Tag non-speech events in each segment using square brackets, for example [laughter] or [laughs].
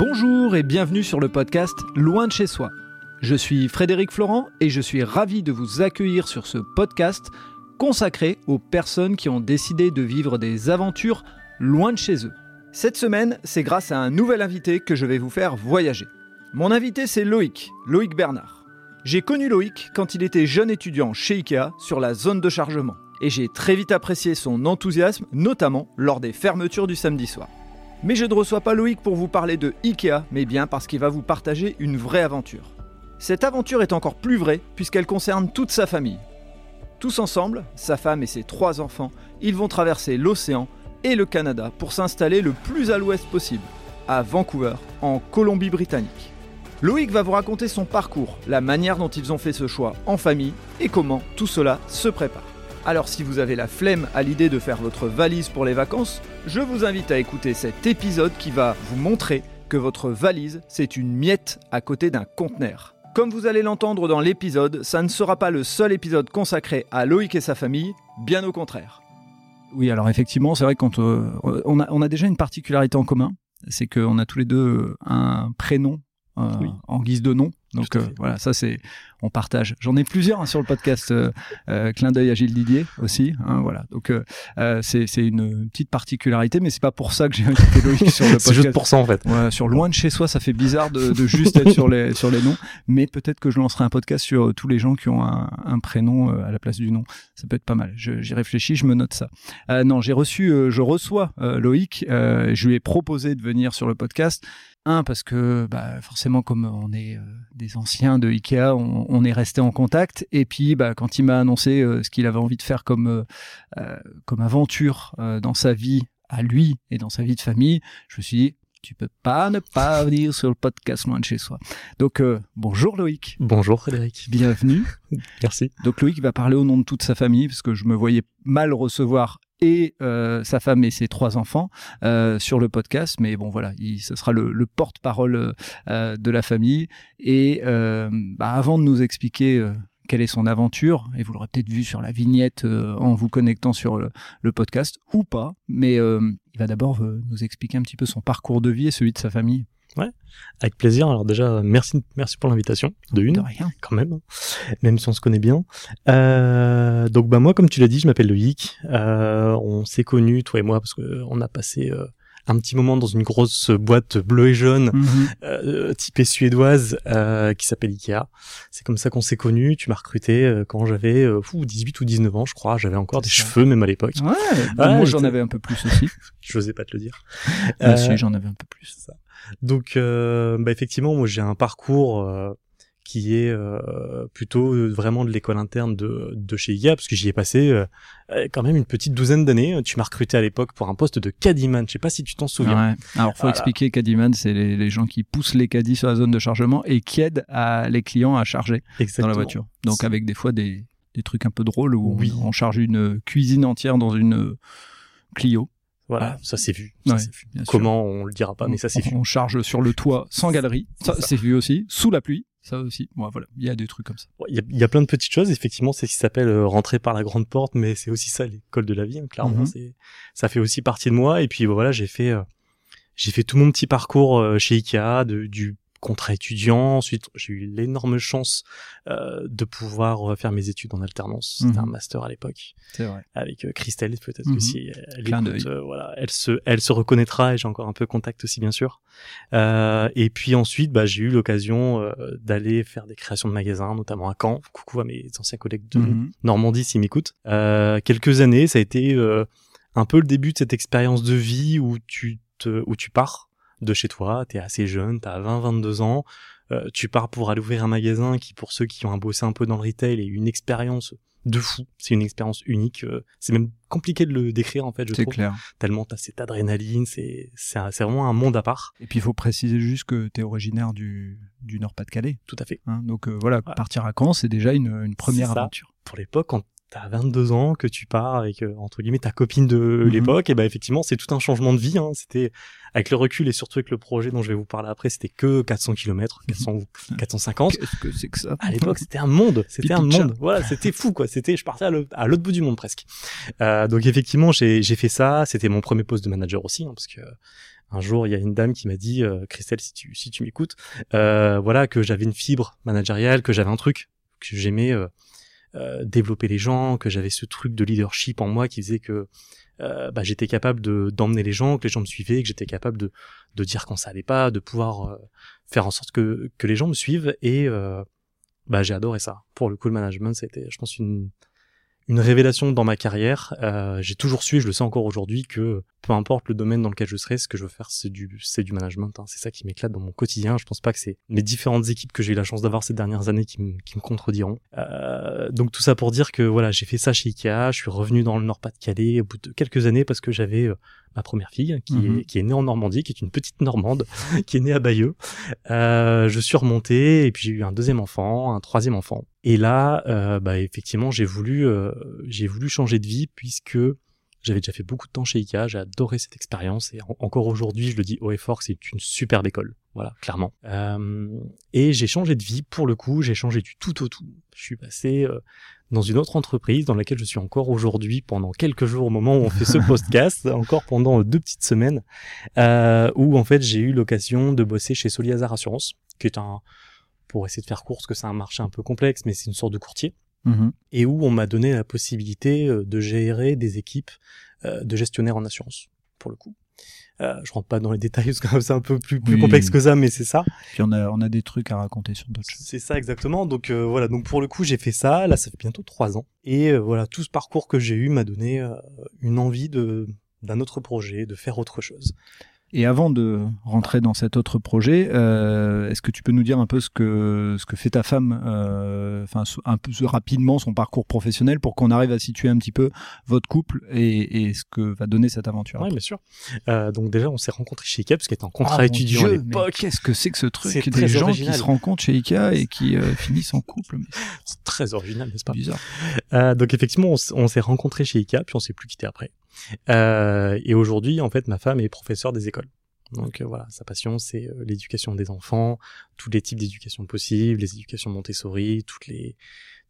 Bonjour et bienvenue sur le podcast Loin de chez soi. Je suis Frédéric Florent et je suis ravi de vous accueillir sur ce podcast consacré aux personnes qui ont décidé de vivre des aventures loin de chez eux. Cette semaine, c'est grâce à un nouvel invité que je vais vous faire voyager. Mon invité, c'est Loïc, Loïc Bernard. J'ai connu Loïc quand il était jeune étudiant chez IKEA sur la zone de chargement. Et j'ai très vite apprécié son enthousiasme, notamment lors des fermetures du samedi soir. Mais je ne reçois pas Loïc pour vous parler de IKEA, mais bien parce qu'il va vous partager une vraie aventure. Cette aventure est encore plus vraie puisqu'elle concerne toute sa famille. Tous ensemble, sa femme et ses trois enfants, ils vont traverser l'océan et le Canada pour s'installer le plus à l'ouest possible, à Vancouver, en Colombie-Britannique. Loïc va vous raconter son parcours, la manière dont ils ont fait ce choix en famille et comment tout cela se prépare. Alors si vous avez la flemme à l'idée de faire votre valise pour les vacances, je vous invite à écouter cet épisode qui va vous montrer que votre valise, c'est une miette à côté d'un conteneur. Comme vous allez l'entendre dans l'épisode, ça ne sera pas le seul épisode consacré à Loïc et sa famille, bien au contraire. Oui, alors effectivement, c'est vrai qu'on euh, on, a, on a déjà une particularité en commun, c'est qu'on a tous les deux un prénom euh, en guise de nom. Donc euh, voilà, ça c'est on partage. J'en ai plusieurs hein, sur le podcast. Euh, euh, clin d'œil à Gilles Didier aussi. Hein, voilà. Donc euh, euh, c'est c'est une petite particularité, mais c'est pas pour ça que j'ai invité [laughs] Loïc sur le podcast. c'est juste pour ça en fait. Ouais, sur loin de chez soi, ça fait bizarre de, de juste être sur les sur les noms, mais peut-être que je lancerai un podcast sur tous les gens qui ont un, un prénom à la place du nom. Ça peut être pas mal. J'y réfléchis, je me note ça. non, j'ai reçu, je reçois Loïc. je lui ai proposé de venir sur le podcast. Un, parce que bah, forcément, comme on est euh, des anciens de Ikea, on, on est resté en contact. Et puis, bah, quand il m'a annoncé euh, ce qu'il avait envie de faire comme, euh, comme aventure dans sa vie, à lui et dans sa vie de famille, je me suis dit, tu peux pas ne pas venir sur le podcast loin de chez soi. Donc bonjour Loïc. Bonjour Frédéric. Bienvenue. [laughs] Merci. Donc Loïc va parler au nom de toute sa famille parce que je me voyais mal recevoir et euh, sa femme et ses trois enfants euh, sur le podcast. Mais bon, voilà, il, ce sera le, le porte-parole euh, de la famille. Et bah, avant de nous expliquer quelle est son aventure, et vous l'aurez peut-être vu sur la vignette en vous connectant sur le, le podcast, ou pas, mais il va d'abord nous expliquer un petit peu son parcours de vie et celui de sa famille. Ouais, avec plaisir. Alors déjà, merci, merci pour l'invitation. De une, de rien. quand même, hein. même si on se connaît bien. Euh, donc bah moi, comme tu l'as dit, je m'appelle Loïc. Euh, on s'est connus, toi et moi, parce que on a passé euh, un petit moment dans une grosse boîte bleue et jaune, euh, typée suédoise, euh, qui s'appelle Ikea. C'est comme ça qu'on s'est connus. Tu m'as recruté euh, quand j'avais euh, fou, 18 ou 19 ans, je crois. J'avais encore des ça. cheveux, même à l'époque. Ouais, Ouais, moi j'en avais un peu plus aussi. [laughs] Je n'osais pas te le dire. Euh, aussi, j'en avais un peu plus. Ça. Donc, euh, bah effectivement, moi j'ai un parcours euh, qui est euh, plutôt euh, vraiment de l'école interne de, de chez IGA, parce que j'y ai passé euh, quand même une petite douzaine d'années. Tu m'as recruté à l'époque pour un poste de caddyman. Je sais pas si tu t'en souviens. Ouais. Alors, faut Voilà. expliquer Caddyman, c'est les, les gens qui poussent les caddies sur la zone de chargement et qui aident à, les clients à charger Exactement. dans la voiture. Donc, avec des fois des, des trucs un peu drôles où on- Oui. on, charge une cuisine entière dans une Clio. Voilà, ça s'est vu. Ça Ouais, s'est vu. Comment on le dira pas, mais ça s'est vu. On charge sur le toit sans galerie. Ça, C'est c'est vu aussi. Sous la pluie. Ça aussi. Bon, voilà. Il y a des trucs comme ça. Il y, a, il y a plein de petites choses. Effectivement, c'est ce qui s'appelle euh, rentrer par la grande porte, mais c'est aussi ça l'école de la vie. hein, clairement, Mhm. c'est ça fait aussi partie de moi. Et puis voilà, j'ai fait euh, j'ai fait tout mon petit parcours euh, chez Ikea, de, du contrat étudiant. Ensuite, j'ai eu l'énorme chance euh, de pouvoir euh, faire mes études en alternance. C'était Mhm. un master à l'époque C'est vrai. avec euh, Christelle. Peut-être Mhm. que si elle Clin écoute, d'œil. euh, voilà, elle se elle se reconnaîtra. Et j'ai encore un peu contact aussi, bien sûr. Euh, et puis ensuite, bah, j'ai eu l'occasion euh, d'aller faire des créations de magasins, notamment à Caen. Coucou à mes anciens collègues de Mhm. Normandie s'ils m'écoutent. Euh, quelques années, ça a été euh, un peu le début de cette expérience de vie où tu te, où tu pars de chez toi, t'es assez jeune, t'as 20, 22 ans, euh, tu pars pour aller ouvrir un magasin qui, pour ceux qui ont bossé un peu dans le retail, est une expérience de fou. C'est une expérience unique. euh, c'est même compliqué de le décrire en fait, je C'est trouve. clair. Tellement t'as cette adrénaline, c'est c'est c'est vraiment un monde à part. Et puis, il faut préciser juste que tu es originaire du, du Nord-Pas-de-Calais. Tout à fait. hein. Donc, euh, voilà, Ouais. partir à Caen, c'est déjà une, une première C'est aventure. Pour l'époque, quand t'as 22 ans, que tu pars avec euh, entre guillemets ta copine de Mhm. l'époque, et ben effectivement c'est tout un changement de vie. Hein. C'était avec le recul et surtout avec le projet dont je vais vous parler après, c'était que 400 km, 400 ou 450. Qu'est-ce que c'est que ça? À l'époque, c'était un monde, c'était un monde. Voilà, c'était fou quoi. C'était, je partais à l'au- à l'autre bout du monde presque. Euh, donc effectivement, j'ai j'ai fait ça. C'était mon premier poste de manager aussi, hein, parce que un jour, il y a une dame qui m'a dit, euh, Christelle, si tu si tu m'écoutes, euh, voilà que j'avais une fibre managériale, que j'avais un truc que j'aimais euh, euh, développer les gens, que j'avais ce truc de leadership en moi qui faisait que euh, bah, j'étais capable de d'emmener les gens, que les gens me suivaient, que j'étais capable de de dire quand ça allait pas, de pouvoir faire en sorte que que les gens me suivent et bah j'ai adoré ça. Pour le coup, le management, c'était, je pense, une une révélation dans ma carrière. Euh, j'ai toujours su, et je le sais encore aujourd'hui, que peu importe le domaine dans lequel je serai, ce que je veux faire, c'est du, c'est du management. Hein. C'est ça qui m'éclate dans mon quotidien. Je pense pas que c'est mes différentes équipes que j'ai eu la chance d'avoir ces dernières années qui, me, qui me contrediront. Euh, donc tout ça pour dire que voilà, j'ai fait ça chez Ikea. Je suis revenu dans le Nord-Pas-de-Calais au bout de quelques années parce que j'avais euh, ma première fille qui, Mhm. est, qui est née en Normandie, qui est une petite Normande, [laughs] qui est née à Bayeux. Euh, je suis remonté et puis j'ai eu un deuxième enfant, un troisième enfant. Et là, euh, bah effectivement, j'ai voulu, euh, j'ai voulu changer de vie puisque j'avais déjà fait beaucoup de temps chez Ikea, j'ai adoré cette expérience et en- encore aujourd'hui, je le dis haut et fort, c'est une superbe école. Voilà, clairement. Euh, et j'ai changé de vie pour le coup, j'ai changé du tout au tout. Je suis passé euh, dans une autre entreprise dans laquelle je suis encore aujourd'hui pendant quelques jours au moment où on fait ce [laughs] podcast, encore pendant deux petites semaines, euh, où en fait j'ai eu l'occasion de bosser chez Soliazar Assurance, qui est un, pour essayer de faire court, parce que c'est un marché un peu complexe, mais c'est une sorte de courtier Mhm. et où on m'a donné la possibilité euh, de gérer des équipes euh, de gestionnaires en assurance, pour le coup. Euh, je rentre pas dans les détails [laughs] parce que c'est un peu plus, plus Oui. complexe que ça, mais c'est ça. Puis on a, on a des trucs à raconter sur d'autres choses. C'est ça exactement. Donc euh, voilà, donc pour le coup j'ai fait ça. Là, ça fait bientôt trois ans. Et euh, voilà, tout ce parcours que j'ai eu m'a donné une envie de d'un autre projet, de faire autre chose. Et avant de rentrer dans cet autre projet, euh, est-ce que tu peux nous dire un peu ce que ce que fait ta femme, euh, enfin un peu rapidement son parcours professionnel pour qu'on arrive à situer un petit peu votre couple et, et ce que va donner cette aventure. Oui, bien sûr. Euh, donc déjà, on s'est rencontrés chez Ikea parce qu'elle était en Ah, contrat mon étudiant à Dieu, mais l'époque. Qu'est-ce que c'est que ce truc C'est Des très gens original. qui se rencontrent chez Ikea et qui euh, [laughs] finissent en couple. C'est très original, n'est-ce pas? bizarre. Euh, donc effectivement, on, s'est rencontrés chez Ikea, puis on s'est plus quitté après. Euh, et aujourd'hui, en fait, ma femme est professeure des écoles. Donc euh, voilà, sa passion, c'est euh, l'éducation des enfants, tous les types d'éducation possibles, les éducations Montessori, toutes les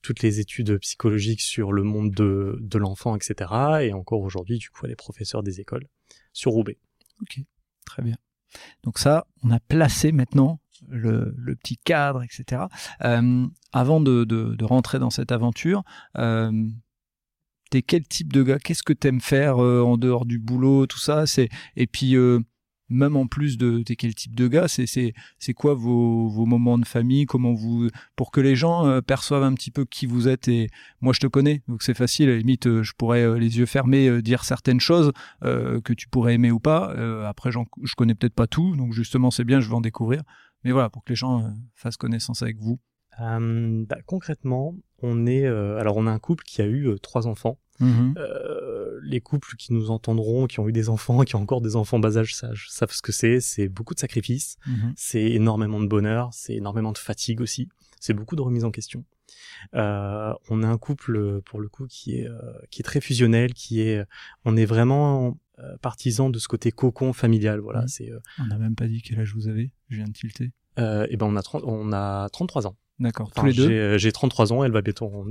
toutes les études psychologiques sur le monde de, de l'enfant, etc. Et encore aujourd'hui, du coup, elle est professeure des écoles sur Roubaix. Ok, très bien. Donc ça, on a placé maintenant le, le petit cadre, etc. Avant de, de, rentrer dans cette aventure, t'es quel type de gars? Qu'est-ce que t'aimes faire euh, en dehors du boulot, tout ça? C'est et puis euh, même en plus de t'es quel type de gars? C'est c'est c'est quoi vos, vos moments de famille? Comment vous pour que les gens euh, perçoivent un petit peu qui vous êtes? Et moi je te connais donc c'est facile à la limite je pourrais les yeux fermés dire certaines choses que tu pourrais aimer ou pas. Après, je connais peut-être pas tout, donc justement, c'est bien, je vais en découvrir. Mais voilà, pour que les gens fassent connaissance avec vous. Bah, concrètement, on est euh, alors on a un couple qui a eu euh, trois enfants. Euh, les couples qui nous entendront, qui ont eu des enfants, qui ont encore des enfants bas âge, savent, ce que c'est. C'est beaucoup de sacrifices, Mhm. c'est énormément de bonheur, c'est énormément de fatigue aussi, c'est beaucoup de remise en question. Euh, on a un couple pour le coup qui est euh, qui est très fusionnel, qui est, on est vraiment partisan de ce côté cocon familial. Voilà, Mhm. c'est On n'a même pas dit quel âge vous avez. Je viens de tilter. et ben on a 30 on a 33 ans. D'accord, Enfin, tous les deux. j'ai, euh, J'ai 33 ans, elle va bientôt en,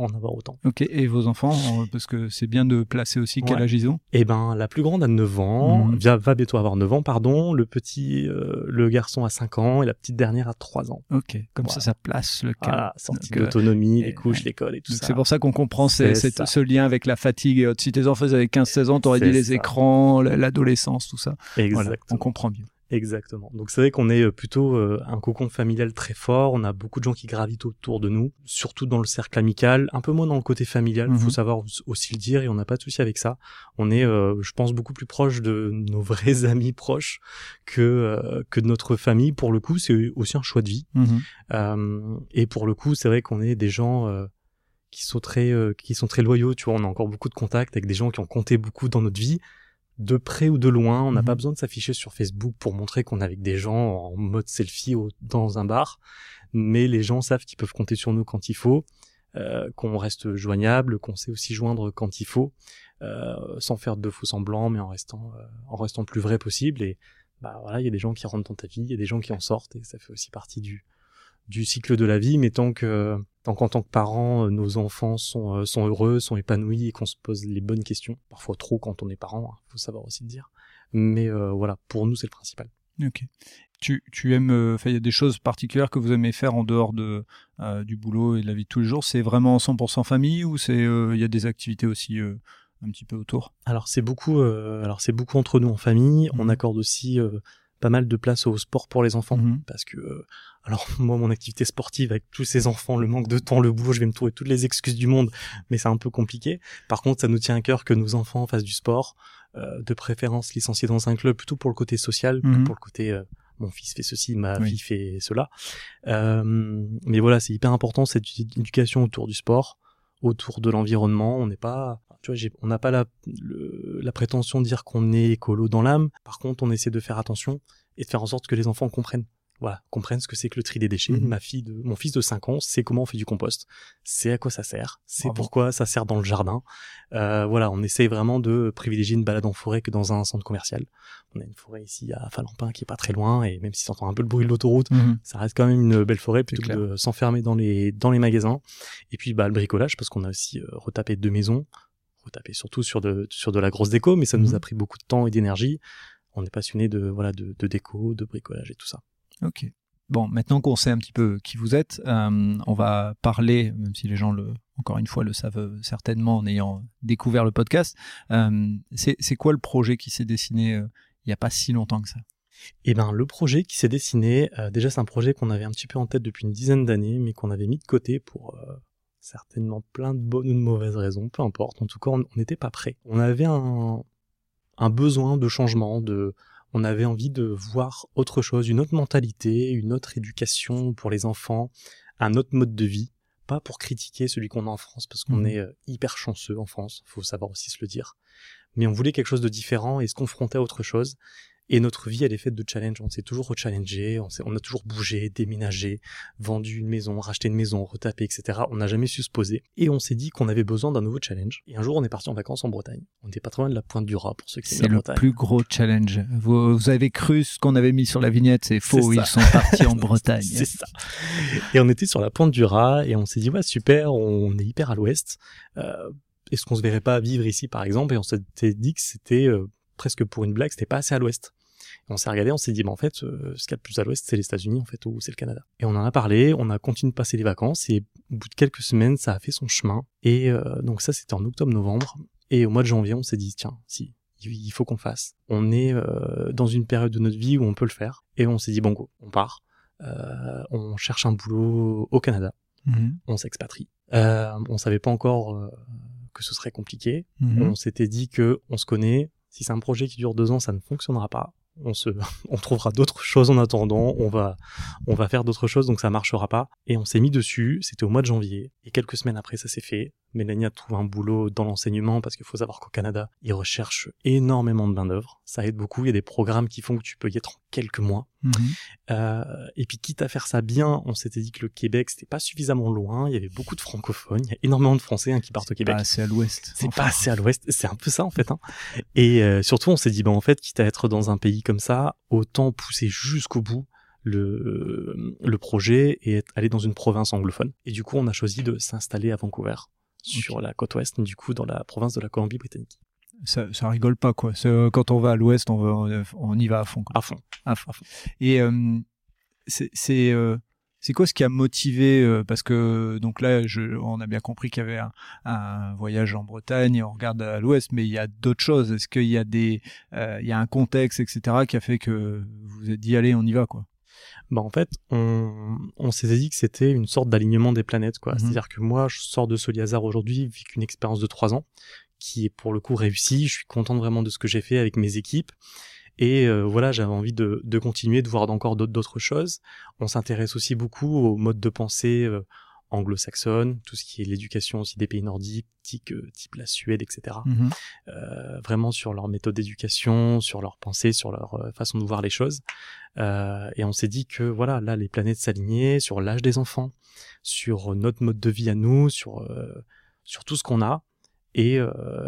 en- en avoir autant. Ok, et vos enfants, euh, parce que c'est bien de placer aussi quel Ouais. âge ils ont. Eh ben, la plus grande a 9 ans, Mhm. via- va bientôt avoir 9 ans, pardon. Le petit, euh, le garçon a 5 ans et la petite dernière a 3 ans. Ok, comme ça, Voilà. ça place le cadre. Voilà, sortie Donc, euh, d'autonomie, et- les couches, l'école et tout donc ça. c'est pour ça qu'on comprend ces- ça. ce lien avec la fatigue et autres. Si tes enfants avaient 15-16 ans, t'aurais dit les écrans, l'adolescence, tout ça. Voilà, Exactement. on comprend mieux. Exactement. Donc c'est vrai qu'on est euh, plutôt euh, un cocon familial très fort. On a beaucoup de gens qui gravitent autour de nous, surtout dans le cercle amical, un peu moins dans le côté familial. Il Mhm. faut savoir aussi le dire et on n'a pas de souci avec ça. On est, euh, je pense, beaucoup plus proche de nos vrais [laughs] amis proches que euh, que de notre famille. Pour le coup, c'est aussi un choix de vie. Mhm. Euh, et pour le coup, c'est vrai qu'on est des gens euh, qui sont très euh, qui sont très loyaux. Tu vois, on a encore beaucoup de contacts avec des gens qui ont compté beaucoup dans notre vie, de près ou de loin. On n'a Mhm. pas besoin de s'afficher sur Facebook pour montrer qu'on est avec des gens en mode selfie au- dans un bar, mais les gens savent qu'ils peuvent compter sur nous quand il faut. euh, qu'on reste joignable, qu'on sait aussi joindre quand il faut, euh, sans faire de faux semblants, mais en restant, euh, en restant le plus vrai possible. Et bah voilà, il y a des gens qui rentrent dans ta vie, il y a des gens qui en sortent, et ça fait aussi partie du, du cycle de la vie. Mais tant que Donc en tant que parents, euh, nos enfants sont, euh, sont heureux, sont épanouis et qu'on se pose les bonnes questions. Parfois trop quand on est parent, il hein, faut savoir aussi le dire. Mais euh, voilà, pour nous c'est le principal. Ok. Tu, tu aimes, il y a des choses particulières que vous aimez faire en dehors de, du boulot et de la vie de tous les jours? C'est vraiment 100% famille ou c'est il y a des activités aussi un petit peu autour? Alors c'est beaucoup, alors c'est beaucoup entre nous en famille. On mmh. accorde aussi pas mal de place au sport pour les enfants. Mhm. parce que euh, alors [laughs] moi mon activité sportive avec tous ces enfants le manque de temps le boulot je vais me trouver toutes les excuses du monde mais c'est un peu compliqué. Par contre ça nous tient à cœur que nos enfants fassent du sport euh, de préférence licenciés dans un club plutôt pour le côté social que mhm. pour le côté euh, mon fils fait ceci ma fille fait cela. Mais voilà c'est hyper important cette éducation autour du sport autour de l'environnement. On n'est pas tu vois, on n'a pas la, la prétention de dire qu'on est écolo dans l'âme. Par contre, on essaie de faire attention et de faire en sorte que les enfants comprennent. Voilà, comprennent ce que c'est que le tri des déchets. Mhm. Ma fille de, mon fils de 5 ans sait comment on fait du compost. C'est à quoi ça sert. C'est pourquoi ça sert dans le jardin. Euh, voilà, on essaie vraiment de privilégier une balade en forêt que dans un centre commercial. On a une forêt ici à Falampin qui est pas très loin et même si ça entend un peu le bruit de l'autoroute, mhm. ça reste quand même une belle forêt plutôt que de s'enfermer dans les dans les magasins. Et puis bah le bricolage parce qu'on a aussi euh, retapé deux maisons taper surtout sur de, sur de la grosse déco, mais ça nous a mhm. pris beaucoup de temps et d'énergie. On est passionné de, voilà, de, déco, de bricolage et tout ça. Ok. Bon, maintenant qu'on sait un petit peu qui vous êtes, euh, on va parler, même si les gens le, encore une fois, le savent certainement en ayant découvert le podcast. Euh, c'est quoi le projet qui s'est dessiné euh, il n'y a pas si longtemps que ça? Eh ben, le projet qui s'est dessiné, déjà c'est un projet qu'on avait un petit peu en tête depuis une dizaine d'années, mais qu'on avait mis de côté pour certainement plein de bonnes ou de mauvaises raisons, peu importe. En tout cas, on n'était pas prêt. On avait un, un besoin de changement, de, on avait envie de voir autre chose, une autre mentalité, une autre éducation pour les enfants, un autre mode de vie. Pas pour critiquer celui qu'on a en France, parce qu'on mmh. est euh, hyper chanceux en France, faut savoir aussi se le dire. Mais on voulait quelque chose de différent et se confronter à autre chose. Et notre vie, elle est faite de challenges. On s'est toujours rechallenger, on, on a toujours bougé, déménagé, vendu une maison, racheté une maison, retapé, etc. On n'a jamais su se poser. Et on s'est dit qu'on avait besoin d'un nouveau challenge. Et un jour, on est parti en vacances en Bretagne. On n'était pas très loin de la pointe du Rat, pour ceux qui C'est le plus gros challenge. Vous, avez cru ce qu'on avait mis sur la vignette, c'est faux. Ils sont partis en [laughs] Bretagne. c'est ça. Et on était sur la pointe du Rat et on s'est dit, ouais, super, on est hyper à l'ouest. Euh, est-ce qu'on se verrait pas vivre ici, par exemple? Et on s'était dit que c'était, euh, presque pour une blague, c'était pas assez à l'ouest on s'est regardé, on s'est dit, bah, en fait, euh, ce qu'il y a de plus à l'ouest, c'est les États-Unis, en fait, ou c'est le Canada. Et on en a parlé, on a continué de passer les vacances, et au bout de quelques semaines, ça a fait son chemin. Et euh, donc ça, c'était en octobre-novembre. Et au mois de janvier, on s'est dit, tiens, si, il faut qu'on fasse. On est euh, dans une période de notre vie où on peut le faire. Et on s'est dit, bon, go, on part. on cherche un boulot au Canada. Mhm. On s'expatrie. on savait pas encore que ce serait compliqué. Mhm. On s'était dit que on se connaît. Si c'est un projet qui dure deux ans, ça ne fonctionnera pas on se, [laughs] on trouvera d'autres choses en attendant, on va, on va faire d'autres choses, donc ça marchera pas. Et on s'est mis dessus, c'était au mois de janvier, et quelques semaines après ça s'est fait. Mélanie a trouvé un boulot dans l'enseignement parce qu'il faut savoir qu'au Canada, ils recherchent énormément de main d'œuvre. Ça aide beaucoup. Il y a des programmes qui font que tu peux y être en quelques mois. Mhm. Euh, et puis quitte à faire ça bien, on s'était dit que le Québec c'était pas suffisamment loin. Il y avait beaucoup de francophones. Il y a énormément de Français hein, qui partent au Québec. Pas assez à l'Ouest. C'est pas assez à l'Ouest. C'est un peu ça en fait. Hein. Et euh, surtout, on s'est dit bah en fait, quitte à être dans un pays comme ça, autant pousser jusqu'au bout le, le projet et aller dans une province anglophone. Et du coup, on a choisi de s'installer à Vancouver sur la côte ouest, du coup dans la province de la Colombie-Britannique. Ça, ça rigole pas quoi. Euh, quand on va à l'ouest, on, on, y va à fond. À fond. À fond. Et euh, c'est euh, c'est quoi ce qui a motivé Parce que donc là, je, on a bien compris qu'il y avait un, un, voyage en Bretagne et on regarde à l'ouest, mais il y a d'autres choses. Est-ce qu'il y a des, il y a un contexte, etc., qui a fait que vous vous êtes dit allez, on y va quoi? Bah en fait, on, on s'est dit que c'était une sorte d'alignement des planètes, quoi. Mhm. C'est-à-dire que moi, je sors de Soliazar aujourd'hui, vu qu'une expérience de trois ans, qui est pour le coup réussie. Je suis content vraiment de ce que j'ai fait avec mes équipes. Et euh, voilà, j'avais envie de, de, continuer, de voir encore d'autres choses. On s'intéresse aussi beaucoup au mode de pensée euh, anglo-saxonne, tout ce qui est l'éducation aussi des pays nordiques, euh, type la Suède, etc. Mhm. Euh, vraiment sur leur méthode d'éducation, sur leur pensée, sur leur euh, façon de voir les choses. et on s'est dit que voilà, là, les planètes s'alignaient sur l'âge des enfants, sur notre mode de vie à nous, sur sur tout ce qu'on a, et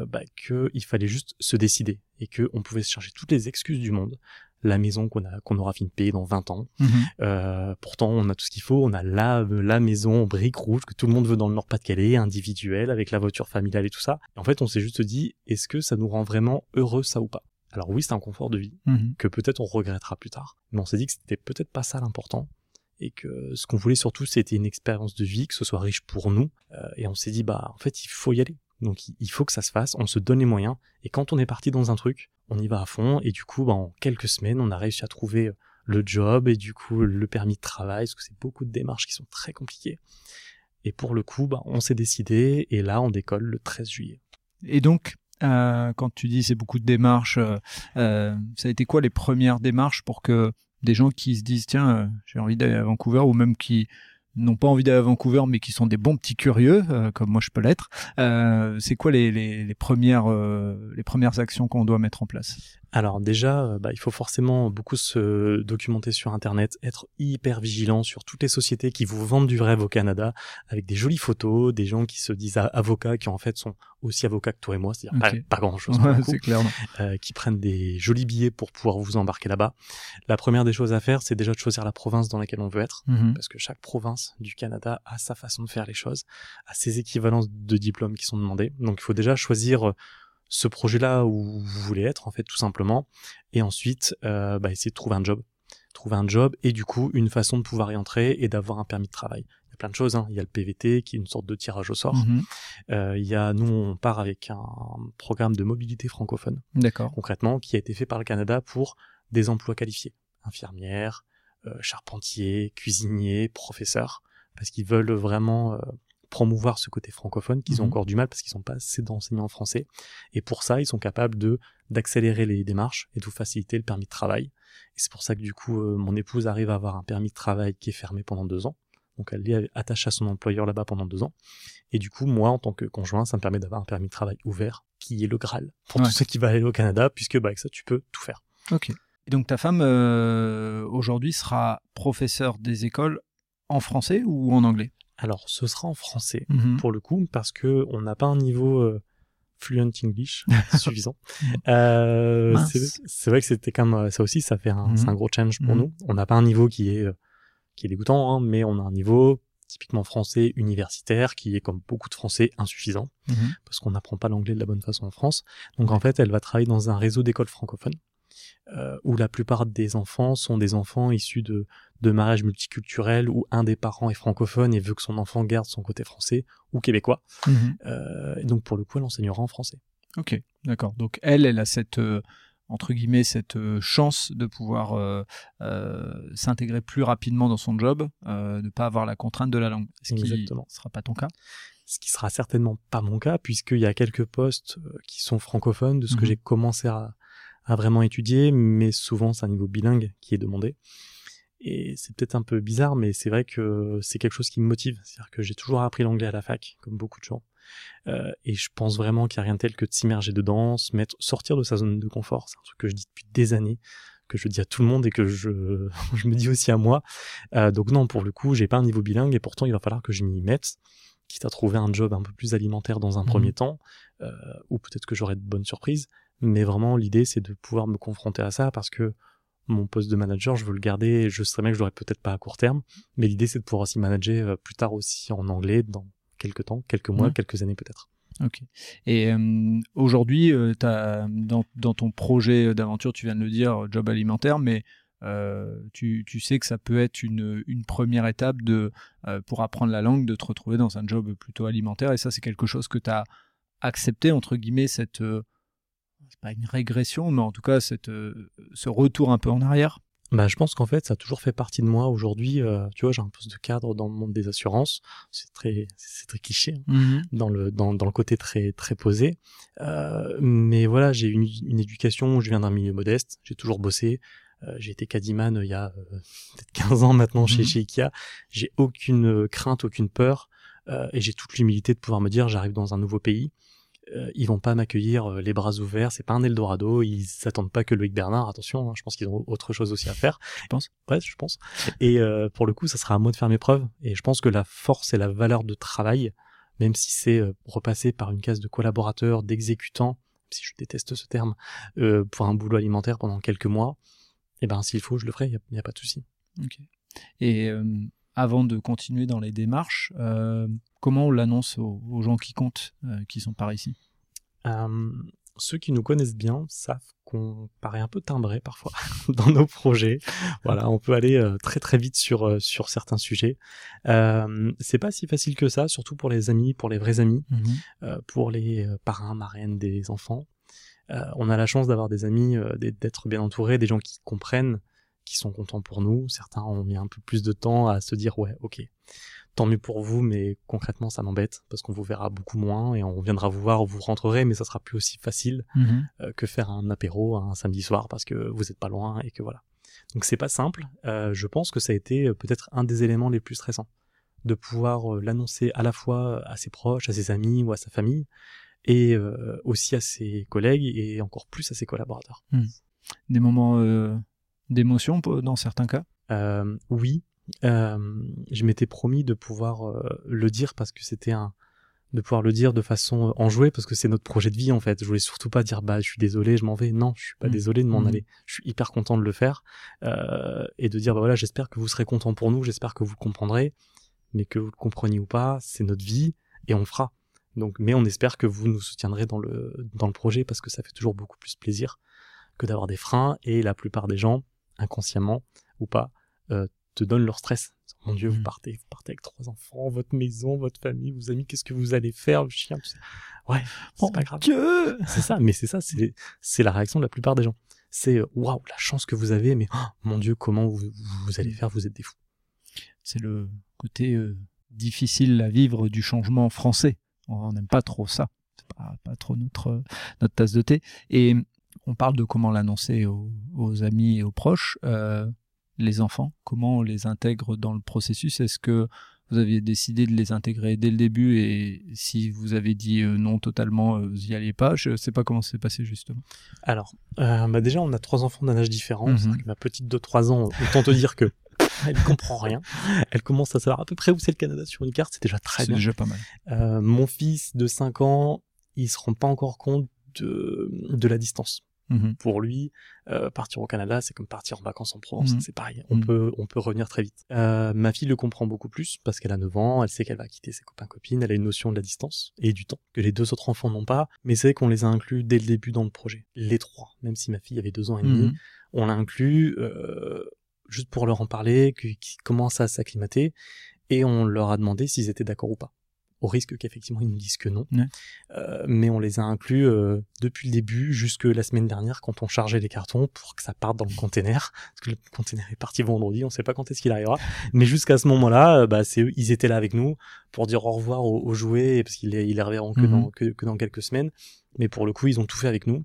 bah, qu'il fallait juste se décider et qu'on pouvait se chercher toutes les excuses du monde. La maison qu'on aura fini de payer dans 20 ans. Mhm. Euh, pourtant, on a tout ce qu'il faut. On a la la maison en briques rouges que tout le monde veut dans le Nord-Pas-de-Calais, individuelle, avec la voiture familiale et tout ça. Et en fait, on s'est juste dit, est-ce que ça nous rend vraiment heureux ça ou pas? Alors oui, c'est un confort de vie Mhm. que peut-être on regrettera plus tard. Mais on s'est dit que c'était peut-être pas ça l'important. Et que ce qu'on voulait surtout, c'était une expérience de vie, que ce soit riche pour nous. Euh, et on s'est dit, bah, en fait, il faut y aller. Donc, il faut que ça se fasse. On se donne les moyens. Et quand on est parti dans un truc, on y va à fond. Et du coup, bah, en quelques semaines, on a réussi à trouver le job et du coup, le permis de travail, parce que c'est beaucoup de démarches qui sont très compliquées. Et pour le coup, bah, on s'est décidé. Et là, on décolle le 13 juillet. Et donc, euh, quand tu dis c'est beaucoup de démarches, euh, euh, ça a été quoi les premières démarches pour que des gens qui se disent tiens, euh, j'ai envie d'aller à Vancouver, ou même qui n'ont pas envie d'aller à Vancouver, mais qui sont des bons petits curieux, euh, comme moi je peux l'être, euh, c'est quoi les, les, les premières, euh, les premières actions qu'on doit mettre en place? Alors déjà, euh, bah, il faut forcément beaucoup se documenter sur Internet, être hyper vigilant sur toutes les sociétés qui vous vendent du rêve au Canada, avec des jolies photos, des gens qui se disent avocats, qui en fait sont aussi avocats que toi et moi, c'est-à-dire pas- grand-chose, Ouais, euh, qui prennent des jolis billets pour pouvoir vous embarquer là-bas. La première des choses à faire, c'est déjà de choisir la province dans laquelle on veut être Mhm. parce que chaque province du Canada a sa façon de faire les choses, a ses équivalences de diplômes qui sont demandés. Donc il faut déjà choisir euh, ce projet-là où vous voulez être, en fait, tout simplement, et ensuite euh, bah, essayer de trouver un job. Trouver un job et du coup une façon de pouvoir y entrer et d'avoir un permis de travail. Il y a plein de choses, hein. il y a le PVT qui est une sorte de tirage au sort. Mhm. Euh, il y a, nous on part avec un programme de mobilité francophone D'accord. concrètement, qui a été fait par le Canada pour des emplois qualifiés. Infirmières, euh, charpentiers, cuisiniers, professeurs, parce qu'ils veulent vraiment promouvoir ce côté francophone qu'ils ont Mhm. encore du mal parce qu'ils sont pas assez d'enseignants français. Et pour ça, ils sont capables de d'accélérer les démarches et de vous faciliter le permis de travail. Et c'est pour ça que du coup, euh, mon épouse arrive à avoir un permis de travail qui est fermé pendant deux ans. Donc elle est attachée à son employeur là-bas pendant deux ans. Et du coup, moi, en tant que conjoint, ça me permet d'avoir un permis de travail ouvert, qui est le Graal pour Ouais. tous ceux qui veulent aller au Canada, puisque bah, avec ça, tu peux tout faire. Ok. Et donc ta femme euh, aujourd'hui sera professeure des écoles en français ou en anglais? Alors, ce sera en français Mhm. pour le coup, parce que on n'a pas un niveau euh, fluent English [laughs] suffisant. Euh, c'est vrai que c'était comme ça aussi, ça fait un, c'est un gros challenge pour Mhm. nous. On n'a pas un niveau qui est euh, qui est dégoûtant, hein, mais on a un niveau typiquement français universitaire qui est comme beaucoup de français insuffisant Mhm. parce qu'on n'apprend pas l'anglais de la bonne façon en France. Donc en fait, elle va travailler dans un réseau d'écoles francophones euh, où la plupart des enfants sont des enfants issus de, de mariages multiculturels où un des parents est francophone et veut que son enfant garde son côté français ou québécois. Mhm. Euh, et donc pour le coup, elle enseignera en français. Ok, d'accord. Donc elle, elle a cette euh, entre guillemets cette chance de pouvoir euh, euh, s'intégrer plus rapidement dans son job, euh, de pas avoir la contrainte de la langue. Ce qui Exactement. sera pas ton cas. Ce qui sera certainement pas mon cas puisqu'il y a quelques postes qui sont francophones de ce que Mhm. j'ai commencé à, à vraiment étudier, mais souvent c'est un niveau bilingue qui est demandé. Et c'est peut-être un peu bizarre, mais c'est vrai que c'est quelque chose qui me motive. C'est-à-dire que j'ai toujours appris l'anglais à la fac, comme beaucoup de gens. Euh, et je pense vraiment qu'il n'y a rien de tel que de s'immerger dedans, se mettre, sortir de sa zone de confort. C'est un truc que je dis depuis des années, que je dis à tout le monde et que je, [laughs] je me dis aussi à moi. Euh, donc non, pour le coup, j'ai pas un niveau bilingue et pourtant il va falloir que je m'y mette, quitte à trouver un job un peu plus alimentaire dans un Mhm. premier temps, euh, ou peut-être que j'aurai de bonnes surprises. Mais vraiment, l'idée, c'est de pouvoir me confronter à ça parce que mon poste de manager, je veux le garder. Je sais bien que je l'aurai peut-être pas à court terme, mais l'idée, c'est de pouvoir aussi manager euh, plus tard aussi en anglais dans quelques temps, quelques mois, Ouais. quelques années peut-être. Ok. Et euh, aujourd'hui, euh, dans, dans ton projet d'aventure, tu viens de le dire, job alimentaire, mais euh, tu, tu sais que ça peut être une, une première étape de, pour apprendre la langue, de te retrouver dans un job plutôt alimentaire. Et ça, c'est quelque chose que tu as accepté, entre guillemets, cette. C'est pas une régression, mais en tout cas, cette, euh, ce retour un peu en arrière. Bah, je pense qu'en fait, ça a toujours fait partie de moi. Aujourd'hui, euh, tu vois, j'ai un poste de cadre dans le monde des assurances. C'est très, c'est très cliché. hein. dans le dans, dans le côté très très posé euh, mais voilà j'ai une, une éducation je viens d'un milieu modeste j'ai toujours bossé Euh, j'ai été caddyman euh, il y a [laughs] peut-être 15 ans maintenant chez Mhm. chez Ikea j'ai aucune crainte aucune peur et j'ai toute l'humilité de pouvoir me dire j'arrive dans un nouveau pays euh, ils vont pas m'accueillir euh, les bras ouverts c'est pas un Eldorado ils s'attendent pas que Loïc Bernard attention hein, je pense qu'ils ont autre chose aussi à faire Je pense. ouais je pense et euh, pour le coup ça sera à moi de faire mes preuves et je pense que la force et la valeur de travail même si c'est euh, repassé par une case de collaborateur, d'exécutant, si je déteste ce terme, euh, pour un boulot alimentaire pendant quelques mois, Et ben s'il faut, je le ferai, il n'y a, pas de souci. Ok. Et euh, avant de continuer dans les démarches, euh, comment on l'annonce aux, gens qui comptent, euh, qui sont par ici? Ceux qui nous connaissent bien savent qu'on paraît un peu timbré parfois [laughs] dans nos projets. Voilà, on peut aller très très vite sur sur certains sujets. c'est pas si facile que ça, surtout pour les amis, pour les vrais amis, mmh pour les parrains, marraines des enfants. on a la chance d'avoir des amis, d'être bien entouré, des gens qui comprennent qui sont contents pour nous. Certains ont mis un peu plus de temps à se dire ouais, ok, tant mieux pour vous, mais concrètement ça m'embête parce qu'on vous verra beaucoup moins et on viendra vous voir, vous rentrerez, mais ça sera plus aussi facile mhm. euh, que faire un apéro un samedi soir parce que vous êtes pas loin et que voilà. Donc c'est pas simple. Euh, je pense que ça a été euh, peut-être un des éléments les plus stressants de pouvoir l'annoncer à la fois à ses proches, à ses amis ou à sa famille et aussi à ses collègues et encore plus à ses collaborateurs. Hmm. Des moments d'émotion dans certains cas? Euh, Oui. Euh, je m'étais promis de pouvoir euh, le dire parce que c'était un de pouvoir le dire de façon enjouée parce que c'est notre projet de vie en fait. Je voulais surtout pas dire bah je suis désolé, je m'en vais. Non, je suis pas mmh. désolé de m'en mmh. aller. Je suis hyper content de le faire et de dire bah voilà j'espère que vous serez content pour nous, j'espère que vous comprendrez, mais que vous le compreniez ou pas, c'est notre vie et on fera. Donc mais on espère que vous nous soutiendrez dans le dans le projet parce que ça fait toujours beaucoup plus plaisir que d'avoir des freins et la plupart des gens inconsciemment ou pas, euh, te donnent leur stress. Mon Dieu, vous mm. partez, vous partez avec trois enfants, votre maison, votre famille, vos amis, qu'est-ce que vous allez faire, le chien, tout ça. Ouais, c'est pas grave. Dieu c'est ça, mais c'est ça, c'est, la réaction de la plupart des gens. C'est euh, waouh, la chance que vous avez, mais oh, mon Dieu, comment vous, vous, allez faire, vous êtes des fous. C'est le côté euh, difficile à vivre du changement français. On n'aime pas trop ça. C'est pas, pas trop notre, notre tasse de thé. Et on parle de comment l'annoncer aux, amis et aux proches. Euh, les enfants, comment on les intègre dans le processus? Est-ce que vous aviez décidé de les intégrer dès le début et si vous avez dit euh, non totalement, euh, vous n'y alliez pas? Je ne sais pas comment c'est passé justement. Alors, bah déjà, on a trois enfants d'un âge différent. Mhm. Ma petite de 3 ans, autant te dire que [laughs] elle comprend rien. Elle commence à savoir à peu près où c'est le Canada sur une carte, c'est déjà très bien. C'est déjà pas mal. mon fils de 5 ans, il se rend pas encore compte de, de la distance. Mhm. Pour lui, euh, partir au Canada, c'est comme partir en vacances en Provence, mhm. c'est pareil. On mhm. peut, on peut revenir très vite. Euh, ma fille le comprend beaucoup plus parce qu'elle a 9 ans, elle sait qu'elle va quitter ses copains copines, elle a une notion de la distance et du temps que les deux autres enfants n'ont pas. Mais c'est qu'on les a inclus dès le début dans le projet, les trois. Même si ma fille avait deux ans et demi, on l'a inclus euh, juste pour leur en parler, qu'ils commencent à s'acclimater et on leur a demandé s'ils étaient d'accord ou pas au risque qu'effectivement ils nous disent que non. Euh, mais on les a inclus euh, depuis le début jusque la semaine dernière quand on chargeait les cartons pour que ça parte dans le container. Parce que le container est parti vendredi, on sait pas quand est-ce qu'il arrivera. [laughs] Mais jusqu'à ce moment-là, euh, bah, c'est ils étaient là avec nous pour dire au revoir aux, jouets parce qu'ils les, reverront que, mhm. dans, que, dans quelques semaines. Mais pour le coup, ils ont tout fait avec nous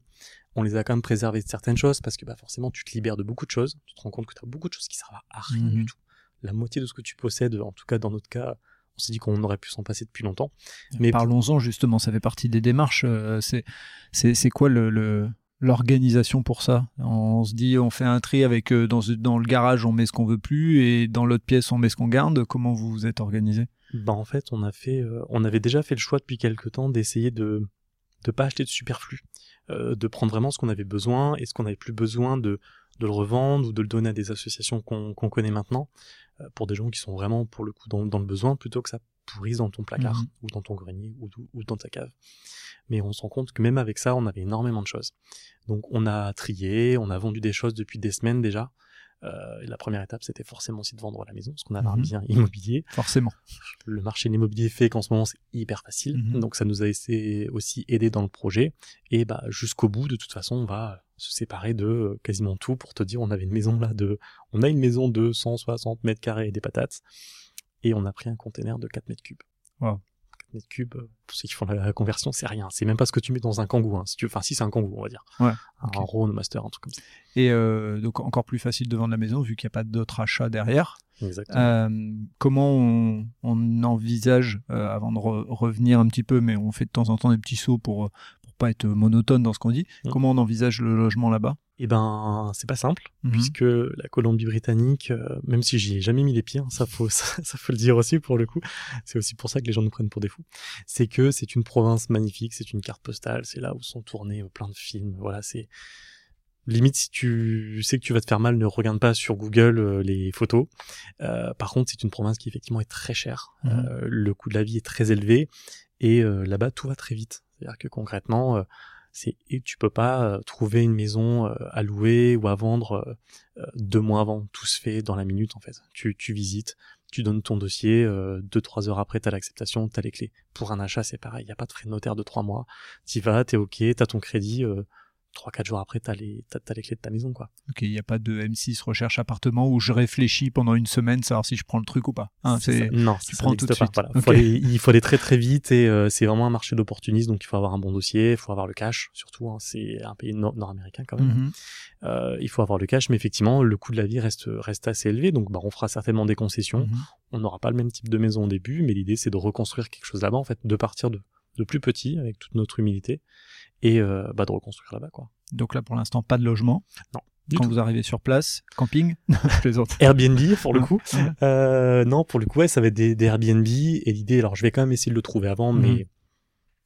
on les a quand même préservés de certaines choses parce que bah forcément tu te libères de beaucoup de choses, tu te rends compte que tu as beaucoup de choses qui servent à rien mhm. du tout. La moitié de ce que tu possèdes, en tout cas dans notre cas, on s'est dit qu'on aurait pu s'en passer depuis longtemps. Mais parlons-en justement, ça fait partie des démarches. Euh, c'est c'est quoi le, l'organisation pour ça? On se dit, on fait un tri avec euh, dans, dans le garage, on met ce qu'on veut plus, et dans l'autre pièce, on met ce qu'on garde. Comment vous vous êtes organisé? Bah en fait, on a fait, euh, on avait déjà fait le choix depuis quelques temps d'essayer de ne pas acheter de superflu, de prendre vraiment ce qu'on avait besoin et ce qu'on n'avait plus besoin de de le revendre ou de le donner à des associations qu'on connaît maintenant. Euh, pour des gens qui sont vraiment pour le coup dans, le besoin plutôt que ça pourrisse dans ton placard mhm. ou dans ton grenier ou, ou, dans ta cave. Mais on se rend compte que même avec ça, on avait énormément de choses. Donc on a trié, on a vendu des choses depuis des semaines déjà. Euh, la première étape, c'était forcément aussi de vendre la maison, parce qu'on avait un mhm. bien [laughs] immobilier. Forcément. Le marché de l'immobilier fait qu'en ce moment, c'est hyper facile. Mhm. Donc ça nous a aussi aidé dans le projet. Et bah jusqu'au bout, de toute façon, on va se séparer de euh, quasiment tout pour te dire on avait une maison là de on a une maison de 160 mètres carrés et des patates et on a pris un container de 4 mètres cubes. 4 mètres cubes, euh, pour ceux qui font la conversion, c'est rien. C'est même pas ce que tu mets dans un kangou. Hein, si tu Enfin, si c'est un kangou, on va dire. Ouais, un okay. Master, un truc comme ça. Et euh, donc encore plus facile de vendre la maison vu qu'il n'y a pas d'autres achats derrière. Exactement. comment on, envisage, avant de revenir un petit peu, mais on fait de temps en temps des petits sauts pour, pas être monotone dans ce qu'on dit. Mmh. Comment on envisage le logement là-bas? Eh ben, c'est pas simple, mmh. puisque la Colombie-Britannique, euh, même si j'y ai jamais mis les pieds, hein, ça faut [laughs] ça, faut le dire aussi pour le coup. C'est aussi pour ça que les gens nous prennent pour des fous. C'est que c'est une province magnifique, c'est une carte postale, c'est là où sont tournés euh, plein de films. Voilà, c'est limite si tu sais que tu vas te faire mal, ne regarde pas sur Google euh, les photos. Euh, par contre, c'est une province qui effectivement est très chère. Mhm. Le coût de la vie est très élevé et là-bas tout va très vite. C'est-à-dire que concrètement, euh, c'est tu peux pas euh, trouver une maison euh, à louer ou à vendre deux mois avant. Tout se fait dans la minute en fait. Tu, visites, tu donnes ton dossier, deux trois heures après t'as l'acceptation, t'as les clés. Pour un achat c'est pareil, il y a pas de frais de notaire de trois mois. T'y vas, t'es ok, t'as ton crédit. Trois quatre jours après t'as les t'as, t'as les clés de ta maison quoi. Ok, il n'y a pas de M6 recherche appartement où je réfléchis pendant une semaine savoir si je prends le truc ou pas. Hein, ça. non, tu ça prends n'existe tout de suite. Voilà. Ok. Faut aller- il faut aller très très vite et euh, c'est vraiment un marché d'opportunisme donc il faut avoir un bon dossier, il faut avoir le cash surtout. hein, c'est un pays nord- nord-américain quand même. Mhm. Euh, il faut avoir le cash, mais effectivement le coût de la vie reste reste assez élevé donc bah, on fera certainement des concessions. Mhm. On n'aura pas le même type de maison au début, mais l'idée c'est de reconstruire quelque chose là-bas en fait, de partir de de plus petit avec toute notre humilité et euh, bah, de reconstruire là-bas quoi. Donc là, pour l'instant, pas de logement. Non, Quand tout. vous arrivez sur place, camping. [laughs] Airbnb pour le coup. Ouais. Euh, non, pour le coup, ouais, ça va être des, des Airbnb. Et l'idée, alors je vais quand même essayer de le trouver avant, Mhm. mais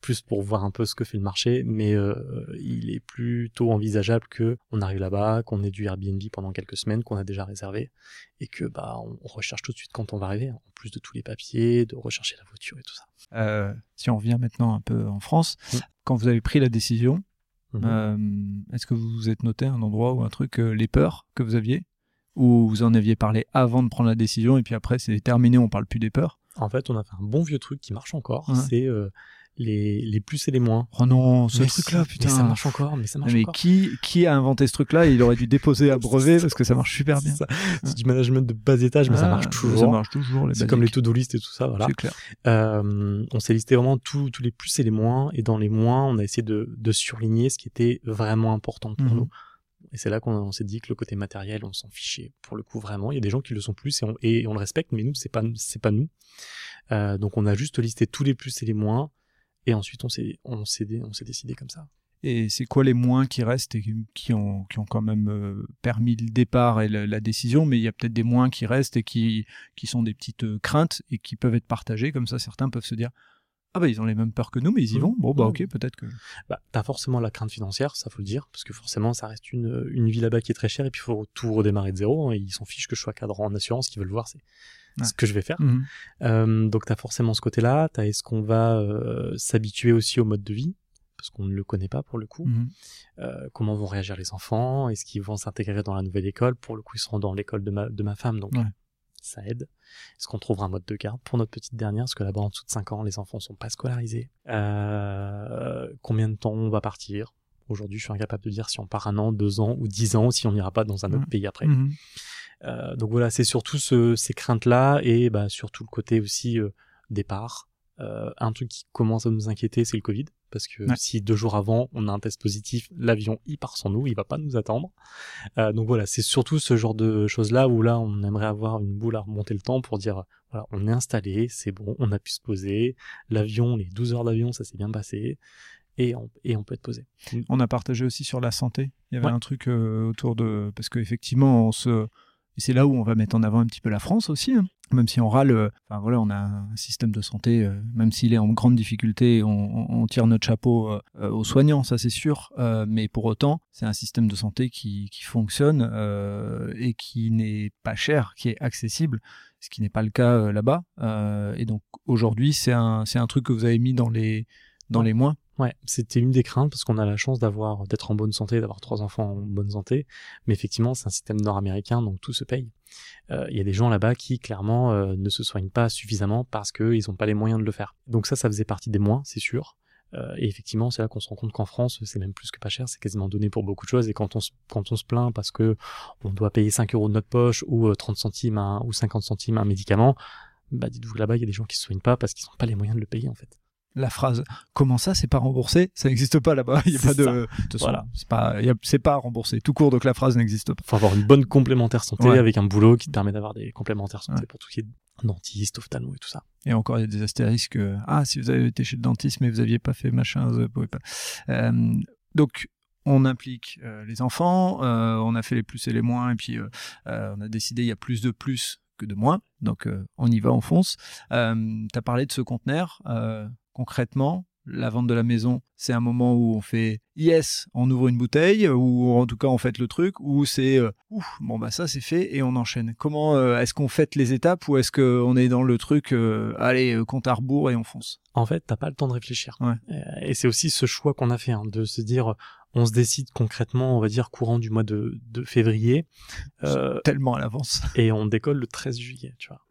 plus pour voir un peu ce que fait le marché. Mais euh, il est plutôt envisageable que on arrive là-bas, qu'on ait du Airbnb pendant quelques semaines, qu'on a déjà réservé, et que bah on, on recherche tout de suite quand on va arriver, en plus de tous les papiers, de rechercher la voiture et tout ça. Euh, si on revient maintenant un peu en France, Mhm. Quand vous avez pris la décision, Mhm. euh, est-ce que vous vous êtes noté un endroit ou un truc, euh, les peurs que vous aviez? Ou vous en aviez parlé avant de prendre la décision et puis après c'est terminé, on parle plus des peurs? En fait, on a fait un bon vieux truc qui marche encore. Ouais. C'est euh, les, les plus et les moins. Oh non, ce truc-là, putain Mais ça marche encore, mais ça marche Mais encore. qui, qui a inventé ce truc-là? Il aurait dû déposer à [laughs] brevet parce que ça marche super bien. C'est ça. C'est du management de bas étage, mais ça Ah, marche toujours. Ça marche toujours, C'est comme les to-do list et tout ça, voilà. C'est clair. Euh, on s'est listé vraiment tous tous les plus et les moins, et dans les moins, on a essayé de, de surligner ce qui était vraiment important pour Mhm. nous. Et c'est là qu'on on s'est dit que le côté matériel, on s'en fichait pour le coup vraiment. Il y a des gens qui le sont plus et on, et on le respecte, mais nous c'est pas c'est pas nous. Euh, donc on a juste listé tous les plus et les moins, et ensuite on s'est on s'est on s'est décidé comme ça. Et c'est quoi les moins qui restent et qui- ont, qui ont quand même euh, permis le départ et la, la décision, mais il y a peut-être des moins qui restent et qui, qui sont des petites euh, craintes et qui peuvent être partagées. Comme ça, certains peuvent se dire Ah bah ils ont les mêmes peurs que nous, mais ils y vont. Bon bah ok, peut-être que. Bah, t'as forcément la crainte financière, ça faut le dire, parce que forcément ça reste une, une vie là-bas qui est très chère, et puis il faut tout redémarrer de zéro. hein, et ils s'en fichent que je sois cadre en assurance, ce qu'ils veulent voir c'est Ouais. ce que je vais faire. Mhm. Euh, donc t'as forcément ce côté-là, est-ce qu'on va euh, s'habituer aussi au mode de vie? Parce qu'on ne le connaît pas pour le coup. Mhm. Euh, comment vont réagir les enfants? Est-ce qu'ils vont s'intégrer dans la nouvelle école? Pour le coup, ils seront dans l'école de ma, de ma femme, donc Ouais. ça aide. Est-ce qu'on trouvera un mode de garde pour notre petite dernière? Parce que là-bas, en dessous de 5 ans, les enfants sont pas scolarisés. Combien de temps on va partir? Aujourd'hui, je suis incapable de dire si on part un an, deux ans ou dix ans, si on n'ira pas dans un autre pays après. Mhm. Euh, donc voilà, c'est surtout ce- ces craintes-là et bah, surtout le côté aussi euh, départ. Euh, un truc qui commence à nous inquiéter, c'est le Covid. Parce que Ouais. si deux jours avant, on a un test positif, l'avion, il part sans nous, il va pas nous attendre. Euh, donc voilà, c'est surtout ce genre de choses-là où là, on aimerait avoir une boule à remonter le temps pour dire, voilà, on est installé, c'est bon, on a pu se poser. L'avion, les 12 heures d'avion, ça s'est bien passé. Et on, et on peut être posé. On a partagé aussi sur la santé. Il y avait Ouais. un truc euh, autour de parce qu'effectivement, on se et c'est là où on va mettre en avant un petit peu la France aussi. hein. Même si on râle, euh, enfin voilà, on a un système de santé, euh, même s'il est en grande difficulté, on, tire notre chapeau euh, aux soignants, ça c'est sûr. Mais pour autant, c'est un système de santé qui, qui fonctionne et qui n'est pas cher, qui est accessible, ce qui n'est pas le cas là-bas. Et donc aujourd'hui, c'est un, un truc que vous avez mis dans les, dans les mois. Ouais, c'était une des craintes parce qu'on a la chance d'avoir d'être en bonne santé, d'avoir trois enfants en bonne santé. Mais effectivement, c'est un système nord-américain, donc tout se paye. Euh, Il y a des gens là-bas qui clairement euh, ne se soignent pas suffisamment parce qu'ils n'ont pas les moyens de le faire. Donc ça, ça faisait partie des moins, c'est sûr. Euh, et effectivement, c'est là qu'on se rend compte qu'en France, c'est même plus que pas cher, c'est quasiment donné pour beaucoup de choses. Et quand on se, quand on se plaint parce que on doit payer 5 euros de notre poche ou euh, 30 centimes ou 50 centimes un médicament, bah dites-vous que là-bas, il y a des gens qui se soignent pas parce qu'ils n'ont pas les moyens de le payer en fait. La phrase comment ça c'est pas remboursé? Ça n'existe pas là-bas il y a pas de, de façon, Voilà. c'est pas c'est pas remboursé tout court donc la phrase n'existe pas faut avoir une bonne complémentaire santé Ouais. avec un boulot qui te permet d'avoir des complémentaires santé Ouais. pour tout ce qui est dentiste, ophtalmo et tout ça. et encore il y a des astérisques euh, ah si vous avez été chez le dentiste mais vous aviez pas fait machin vous pouvez pas Euh, donc on implique euh, les enfants, on a fait les plus et les moins, et puis on a décidé il y a plus de plus que de moins, donc euh, on y va, on fonce. Euh, tu as parlé de ce conteneur, euh, concrètement, la vente de la maison, c'est un moment où on fait yes, on ouvre une bouteille, ou en tout cas on fait le truc, ou c'est euh, ouf, bon bah ça c'est fait et on enchaîne. Comment euh, est-ce qu'on fait les étapes ou est-ce qu'on est dans le truc, euh, allez, compte à rebours et on fonce? En fait, t'as pas le temps de réfléchir. Ouais. Et c'est aussi ce choix qu'on a fait, hein, de se dire, on se décide concrètement, on va dire courant du mois de, de février, euh, tellement à l'avance. et on décolle le 13 juillet, tu vois.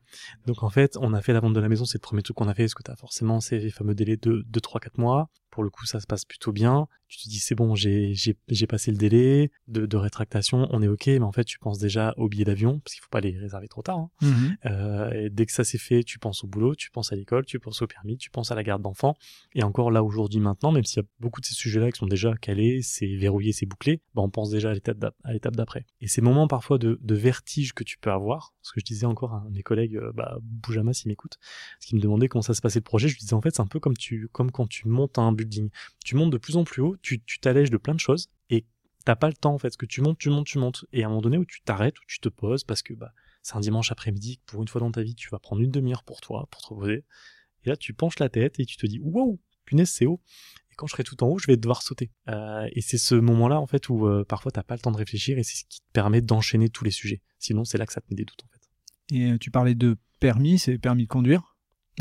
Donc en fait, on a fait la vente de la maison, c'est le premier truc qu'on a fait, parce que tu as forcément ces fameux délais de 2, 3, 4 mois. Pour le coup, ça se passe plutôt bien. Tu te dis, c'est bon, j'ai, j'ai, j'ai passé le délai de, de rétractation, on est OK, mais en fait, tu penses déjà au billet d'avion, parce qu'il faut pas les réserver trop tard. Hein. Mhm. Euh, et dès que ça c'est fait, tu penses au boulot, tu penses à l'école, tu penses au permis, tu penses à la garde d'enfants. Et encore là, aujourd'hui, maintenant, même s'il y a beaucoup de ces sujets-là qui sont déjà calés, c'est verrouillé, c'est bouclé, bah, on pense déjà à l'étape d'ap- à l'étape d'après. Et ces moments parfois de, de vertige que tu peux avoir, ce que je disais encore à mes collègues, euh, bah, Boujama s'il m'écoute, parce qu'il me demandait comment ça se passait le projet, je lui disais en fait c'est un peu comme tu, comme quand tu montes un Tu montes de plus en plus haut, tu, t'allèges de plein de choses, et t'as pas le temps en fait, ce que tu montes, tu montes, tu montes. Et à un moment donné où tu t'arrêtes, où tu te poses, parce que bah, c'est un dimanche après-midi, pour une fois dans ta vie, tu vas prendre une demi-heure pour toi, pour te reposer. Et là, tu penches la tête et tu te dis, wow, punaise, c'est haut. Et quand je serai tout en haut, je vais devoir sauter. Euh, et c'est ce moment-là, en fait, où euh, parfois t'as pas le temps de réfléchir et c'est ce qui te permet d'enchaîner tous les sujets. Sinon, c'est là que ça te met des doutes, en fait. Et euh, tu parlais de permis, c'est permis de conduire?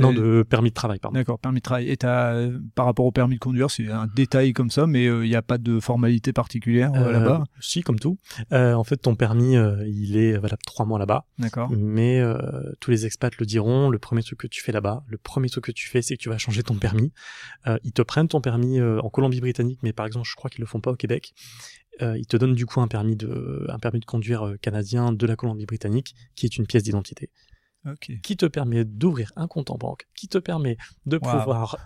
Non, Euh, de permis de travail, pardon. D'accord, permis de travail. Et t'as, euh, par rapport au permis de conduire, c'est un détail comme ça, mais il n'y a pas de formalité particulière euh, Euh, là-bas? Si, comme tout. Euh, en fait, ton permis, euh, il est valable trois mois là-bas. D'accord. Mais euh, tous les expats le diront, le premier truc que tu fais là-bas, le premier truc que tu fais, c'est que tu vas changer ton permis. Euh, ils te prennent ton permis euh, en Colombie-Britannique, mais par exemple, je crois qu'ils le font pas au Québec. Euh, ils te donnent du coup un permis de, un permis de conduire euh, canadien de la Colombie-Britannique, qui est une pièce d'identité, Ok. qui te permet d'ouvrir un compte en banque, qui te permet de Wow. pouvoir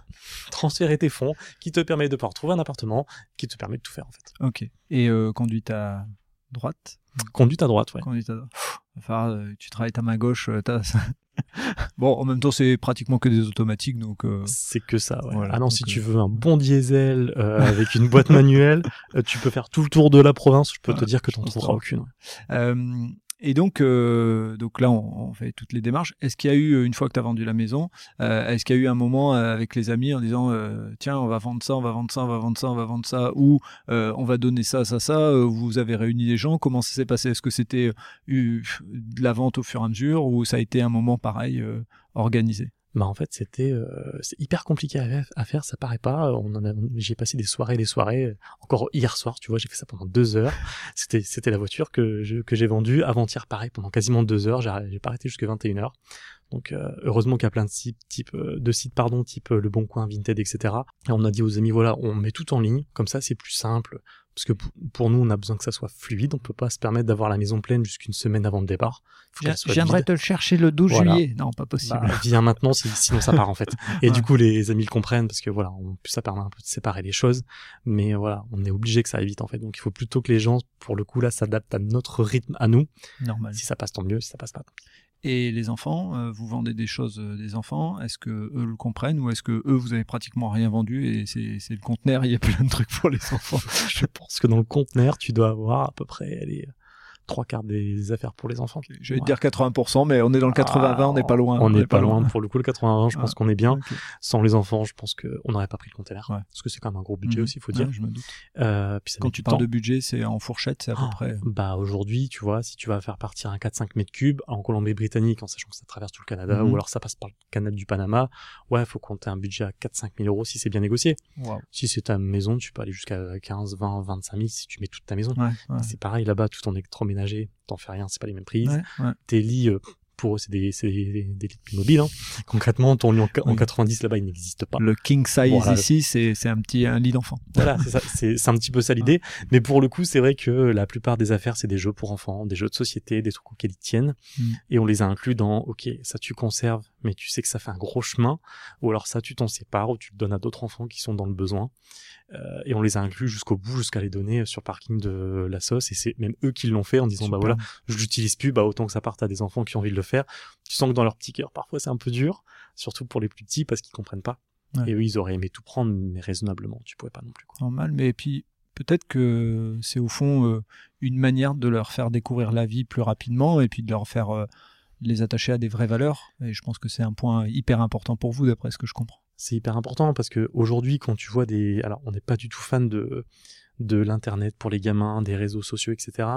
transférer tes fonds, qui te permet de pouvoir trouver un appartement, qui te permet de tout faire en fait. Ok. Et euh, conduite à droite? Conduite à droite, ouais. Conduite à droite. Enfin, euh, tu travailles ta main gauche, euh, t'as... [laughs] bon, en même temps, c'est pratiquement que des automatiques, donc... euh, C'est que ça, ouais. Voilà, ah non, si euh, tu veux un bon diesel euh, avec une boîte manuelle, euh, tu peux faire tout le tour de la province, je peux te dire que t'en trouveras aucune. Et donc, euh, donc là, on, fait toutes les démarches. Est-ce qu'il y a eu, euh, une fois que tu as vendu la maison, euh, est-ce qu'il y a eu un moment euh, avec les amis en disant tiens, on va vendre ça, on va vendre ça, on va vendre ça, on va vendre ça, ou on va donner ça, ça, ça Vous avez réuni les gens Comment ça s'est passé? Est-ce que c'était de la vente au fur et à mesure, ou ça a été un moment pareil organisé? Bah en fait, c'était euh, c'est hyper compliqué à, faire- à faire, ça paraît pas. On en a, j'ai passé des soirées, des soirées. Encore hier soir, tu vois, j'ai fait ça pendant deux heures. [laughs] C'était c'était la voiture que je, que j'ai vendue avant-hier, pareil, pendant quasiment deux heures. J'ai j'ai pas arrêté jusqu'à 21 heures. Donc euh, heureusement qu'il y a plein de sites, type euh, de sites pardon, type Le Bon Coin, Vinted, etc. Et on a dit aux amis voilà, on met tout en ligne, comme ça c'est plus simple. Parce que pour- nous, on a besoin que ça soit fluide. On peut pas se permettre d'avoir la maison pleine jusqu'une semaine avant le départ. Vide. te le chercher le 12 Voilà. juillet. Non, pas possible. Bah, viens maintenant, si- sinon ça part en fait. [laughs] Et Ouais. du coup, les amis le comprennent parce que voilà, on, ça permet un peu de séparer les choses. Mais voilà, on est obligé que ça aille vite en fait. Donc il faut plutôt que les gens, pour le coup là, s'adaptent à notre rythme, à nous. Normal. Si ça passe, tant mieux. Si ça passe pas, tant pis. Et les enfants, euh, vous vendez des choses euh, des enfants, est-ce que eux le comprennent ou est-ce que eux vous avez pratiquement rien vendu et c'est le conteneur, il y a plein de trucs pour les [laughs] enfants? Je pense que dans le conteneur, tu dois avoir à peu près les trois quarts des affaires pour les enfants. Je vais te Ouais. dire 80%, mais on est dans le 80-20, on n'est pas loin. On n'est pas loin. Pour le coup, le 80 je pense qu'on est bien. Sans les enfants, je pense qu'on n'aurait pas pris le conteneur. Ouais. Parce que c'est quand même un gros budget Mhm. aussi, il faut dire. Ouais, je me doute. Euh, puis ça Quand tu parles temps. de budget, c'est en fourchette, c'est à peu Oh, près. Bah aujourd'hui, tu vois, si tu vas faire partir un 4-5 mètres cubes en Colombie-Britannique, en sachant que ça traverse tout le Canada, Mhm. ou alors ça passe par le canal du Panama, ouais, faut compter un budget à 4-5 000 euros si c'est bien négocié. Si c'est ta maison, tu peux aller jusqu'à 15, 20, 25 000 si tu mets toute ta maison. Ouais, ouais. C'est pareil là-bas, tout en électroménager, t'en fais rien, c'est pas les mêmes. Ouais, ouais. Tes lits, euh, pour eux, c'est des, des, des lits plus mobiles. Hein. Concrètement, ton lit en, en Oui. 90 là-bas, il n'existe pas. Le king size Voilà. ici, c'est c'est un petit un lit d'enfant. Voilà, c'est un petit peu ça l'idée. Mais pour le coup, c'est vrai que la plupart des affaires, c'est des jeux pour enfants, des jeux de société, des trucs auxquels ils tiennent. Mm. Et on les a inclus dans, ok, ça tu conserves, mais tu sais que ça fait un gros chemin. Ou alors ça, tu t'en sépares ou tu le donnes à d'autres enfants qui sont dans le besoin. Euh, et on les a inclus jusqu'au bout, jusqu'à les donner sur parking de la sauce. Et c'est même eux qui l'ont fait en disant, bah voilà, je l'utilise plus, bah autant que ça parte à des enfants qui ont envie de le faire. Tu sens que dans leur petit cœur, parfois c'est un peu dur, surtout pour les plus petits parce qu'ils comprennent pas. Ouais. Et eux, ils auraient aimé tout prendre, mais raisonnablement, tu pouvais pas non plus. Quoi. Normal, mais puis peut-être que c'est au fond euh, une manière de leur faire découvrir la vie plus rapidement et puis de leur faire euh, les attacher à des vraies valeurs. Et je pense que c'est un point hyper important pour vous, d'après ce que je comprends. C'est hyper important parce que aujourd'hui, quand tu vois des, alors on n'est pas du tout fan de de l'internet pour les gamins, des réseaux sociaux, etc.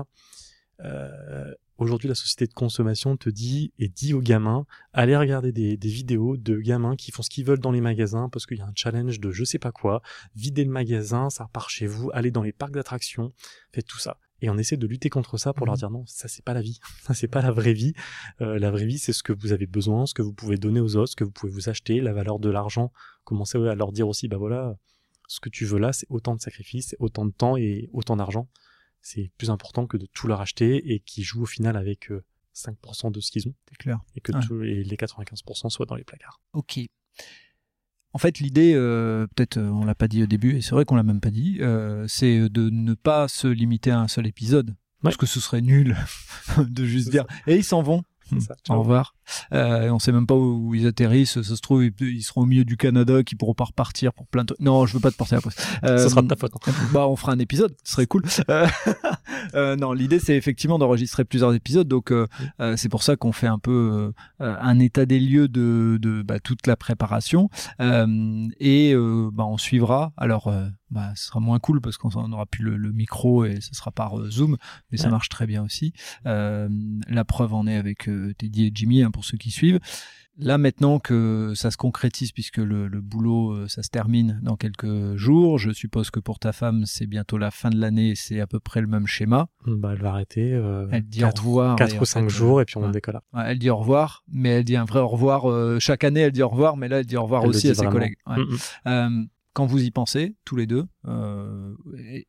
Euh, aujourd'hui, la société de consommation te dit et dit aux gamins, allez regarder des, vidéos de gamins qui font ce qu'ils veulent dans les magasins parce qu'il y a un challenge de je sais pas quoi, vider le magasin, ça repart chez vous, allez dans les parcs d'attractions, faites tout ça. Et on essaie de lutter contre ça pour leur Mhm. dire non, ça c'est pas la vie, [laughs] ça c'est pas la vraie vie. Euh, la vraie vie, c'est ce que vous avez besoin, ce que vous pouvez donner aux autres, ce que vous pouvez vous acheter, la valeur de l'argent. Commencez à leur dire aussi, bah voilà, ce que tu veux là, c'est autant de sacrifices, autant de temps et autant d'argent. C'est plus important que de tout leur acheter et qu'ils jouent au final avec euh, 5% de ce qu'ils ont C'est clair. et que Ouais. les 95% soient dans les placards. Ok. En fait, l'idée, euh, peut-être euh, on l'a pas dit au début, et c'est vrai qu'on l'a même pas dit, euh, c'est de ne pas se limiter à un seul épisode. Parce que ce serait nul [laughs] de juste dire et ils s'en vont. Ça, Au revoir. Euh, on sait même pas où ils atterrissent. Ça se trouve, ils, ils seront au milieu du Canada, qui pourront pas repartir pour plein de. Non, je veux pas te porter la poisse. Euh, [laughs] Ce sera de ta faute. hein. [laughs] bah, on fera un épisode, ce serait cool. Euh, [laughs] euh, non, l'idée c'est effectivement d'enregistrer plusieurs épisodes, donc euh, euh, c'est pour ça qu'on fait un peu euh, un état des lieux de, de bah, toute la préparation Euh, et euh, bah, on suivra. Alors, euh, bah, ce sera moins cool parce qu'on n'aura plus le, le micro et ce sera par euh, Zoom, mais ça marche très bien aussi. Euh, la preuve en est avec euh, Teddy et Jimmy hein, pour ceux qui suivent. Là maintenant que ça se concrétise puisque le, le boulot euh, ça se termine dans quelques jours, je suppose que pour ta femme c'est bientôt la fin de l'année, c'est à peu près le même schéma. Bah, elle va arrêter. Euh, Elle dit quatre- au revoir. quatre et ou en cinq fait, jours et puis on ouais. décolle. ouais, elle dit au revoir, mais elle dit un vrai au revoir. euh, chaque année elle dit au revoir, mais là elle dit au revoir Elle aussi à ses collègues. Ouais. Mm, mm. Euh, quand vous y pensez, tous les deux, euh, et,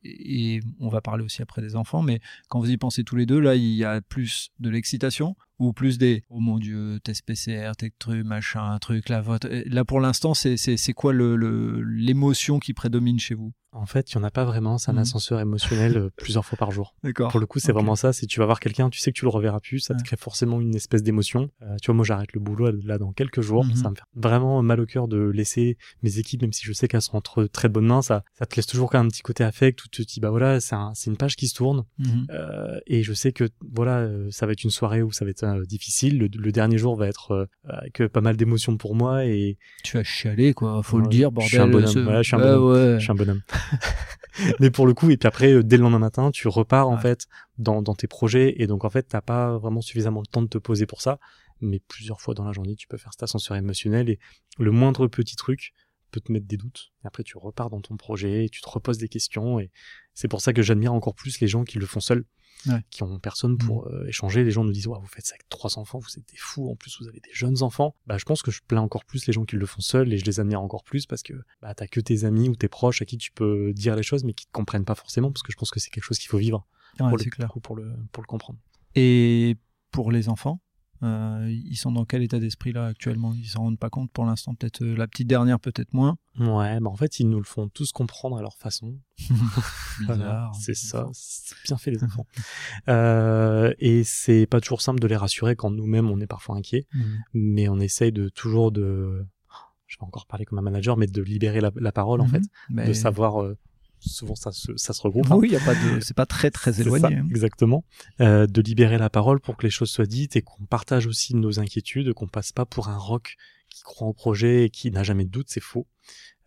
et on va parler aussi après des enfants, mais quand vous y pensez tous les deux, là, il y a plus de l'excitation ou plus des oh mon dieu, test PCR, tech truc, machin, truc. Et Là, pour l'instant, c'est c'est c'est quoi le le- l'émotion qui prédomine chez vous? En fait, il n'y en a pas vraiment. C'est un Mhm. ascenseur émotionnel euh, plusieurs fois par jour. D'accord. Pour le coup, c'est vraiment ça. Si tu vas voir quelqu'un, tu sais que tu le reverras plus, ça te crée forcément une espèce d'émotion. Euh, tu vois, moi, j'arrête le boulot là dans quelques jours. Mhm. Ça me fait vraiment mal au cœur de laisser mes équipes, même si je sais qu'elles sont entre très bonnes mains. Ça, ça te laisse toujours quand même un petit côté affect où tu te dis, bah voilà, c'est un, c'est une page qui se tourne. Mhm. Euh, et je sais que voilà, ça va être une soirée où ça va être euh, difficile. Le, le dernier jour va être euh, avec pas mal d'émotions pour moi et Tu as chialé, quoi. Faut le dire, je bordel. suis un bonhomme. ce- Ouais, je suis un bonhomme. ouais. je suis un bonhomme. [laughs] Mais pour le coup, et puis après, euh, dès le lendemain matin, tu repars en fait dans, dans tes projets et donc en fait, t'as pas vraiment suffisamment de temps de te poser pour ça. Mais plusieurs fois dans la journée, tu peux faire cet ascenseur émotionnel et le moindre petit truc peut te mettre des doutes. Et après, tu repars dans ton projet et tu te reposes des questions et c'est pour ça que j'admire encore plus les gens qui le font seuls. Ouais. qui ont personne pour euh, échanger. Les gens nous disent, ouais, vous faites ça avec trois enfants, vous êtes des fous, en plus vous avez des jeunes enfants. Bah, je pense que je plains encore plus les gens qui le font seuls et je les admire encore plus parce que bah, t'as que tes amis ou tes proches à qui tu peux dire les choses mais qui te comprennent pas forcément parce que je pense que c'est quelque chose qu'il faut vivre Ouais, pour, le, clair. pour, le, pour le comprendre. Et pour les enfants, euh, ils sont dans quel état d'esprit là actuellement? Ils s'en rendent pas compte pour l'instant, peut-être euh, la petite dernière, peut-être moins. Ouais, bah en fait, ils nous le font tous comprendre à leur façon. [laughs] Voilà, Bizarre. c'est ça, c'est bien fait les enfants. [laughs] euh, et c'est pas toujours simple de les rassurer quand nous-mêmes on est parfois inquiets. Mhm. mais on essaye de toujours de je vais encore parler comme un manager mais de libérer la, la parole en Mhm. fait Mais- de savoir euh, souvent ça se, ça se regroupe hein. Oui, il y a pas de, c'est pas très très éloigné. ça, hein. exactement Euh, de libérer la parole pour que les choses soient dites et qu'on partage aussi nos inquiétudes qu'on passe pas pour un rock qui croit au projet et qui n'a jamais de doute c'est faux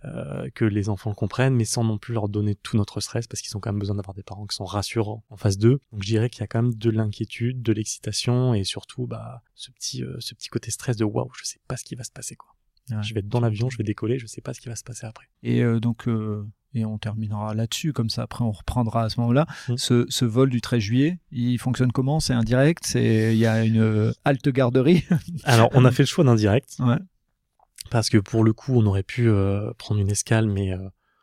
Euh, que les enfants le comprennent, mais sans non plus leur donner tout notre stress, parce qu'ils ont quand même besoin d'avoir des parents qui sont rassurants en face d'eux. Donc je dirais qu'il y a quand même de l'inquiétude, de l'excitation, et surtout bah ce petit euh, ce petit côté stress de waouh, je sais pas ce qui va se passer quoi. Ouais. Je vais être dans l'avion, je vais décoller, je sais pas ce qui va se passer après. Et euh, donc, et on terminera là-dessus, comme ça après on reprendra à ce moment-là. Mhm. Ce, ce vol du 13 juillet, il fonctionne comment? C'est indirect? Il y a une euh, halte garderie? [laughs] Alors on a fait le choix d'un direct, Ouais. parce que pour le coup on aurait pu euh, prendre une escale, mais euh,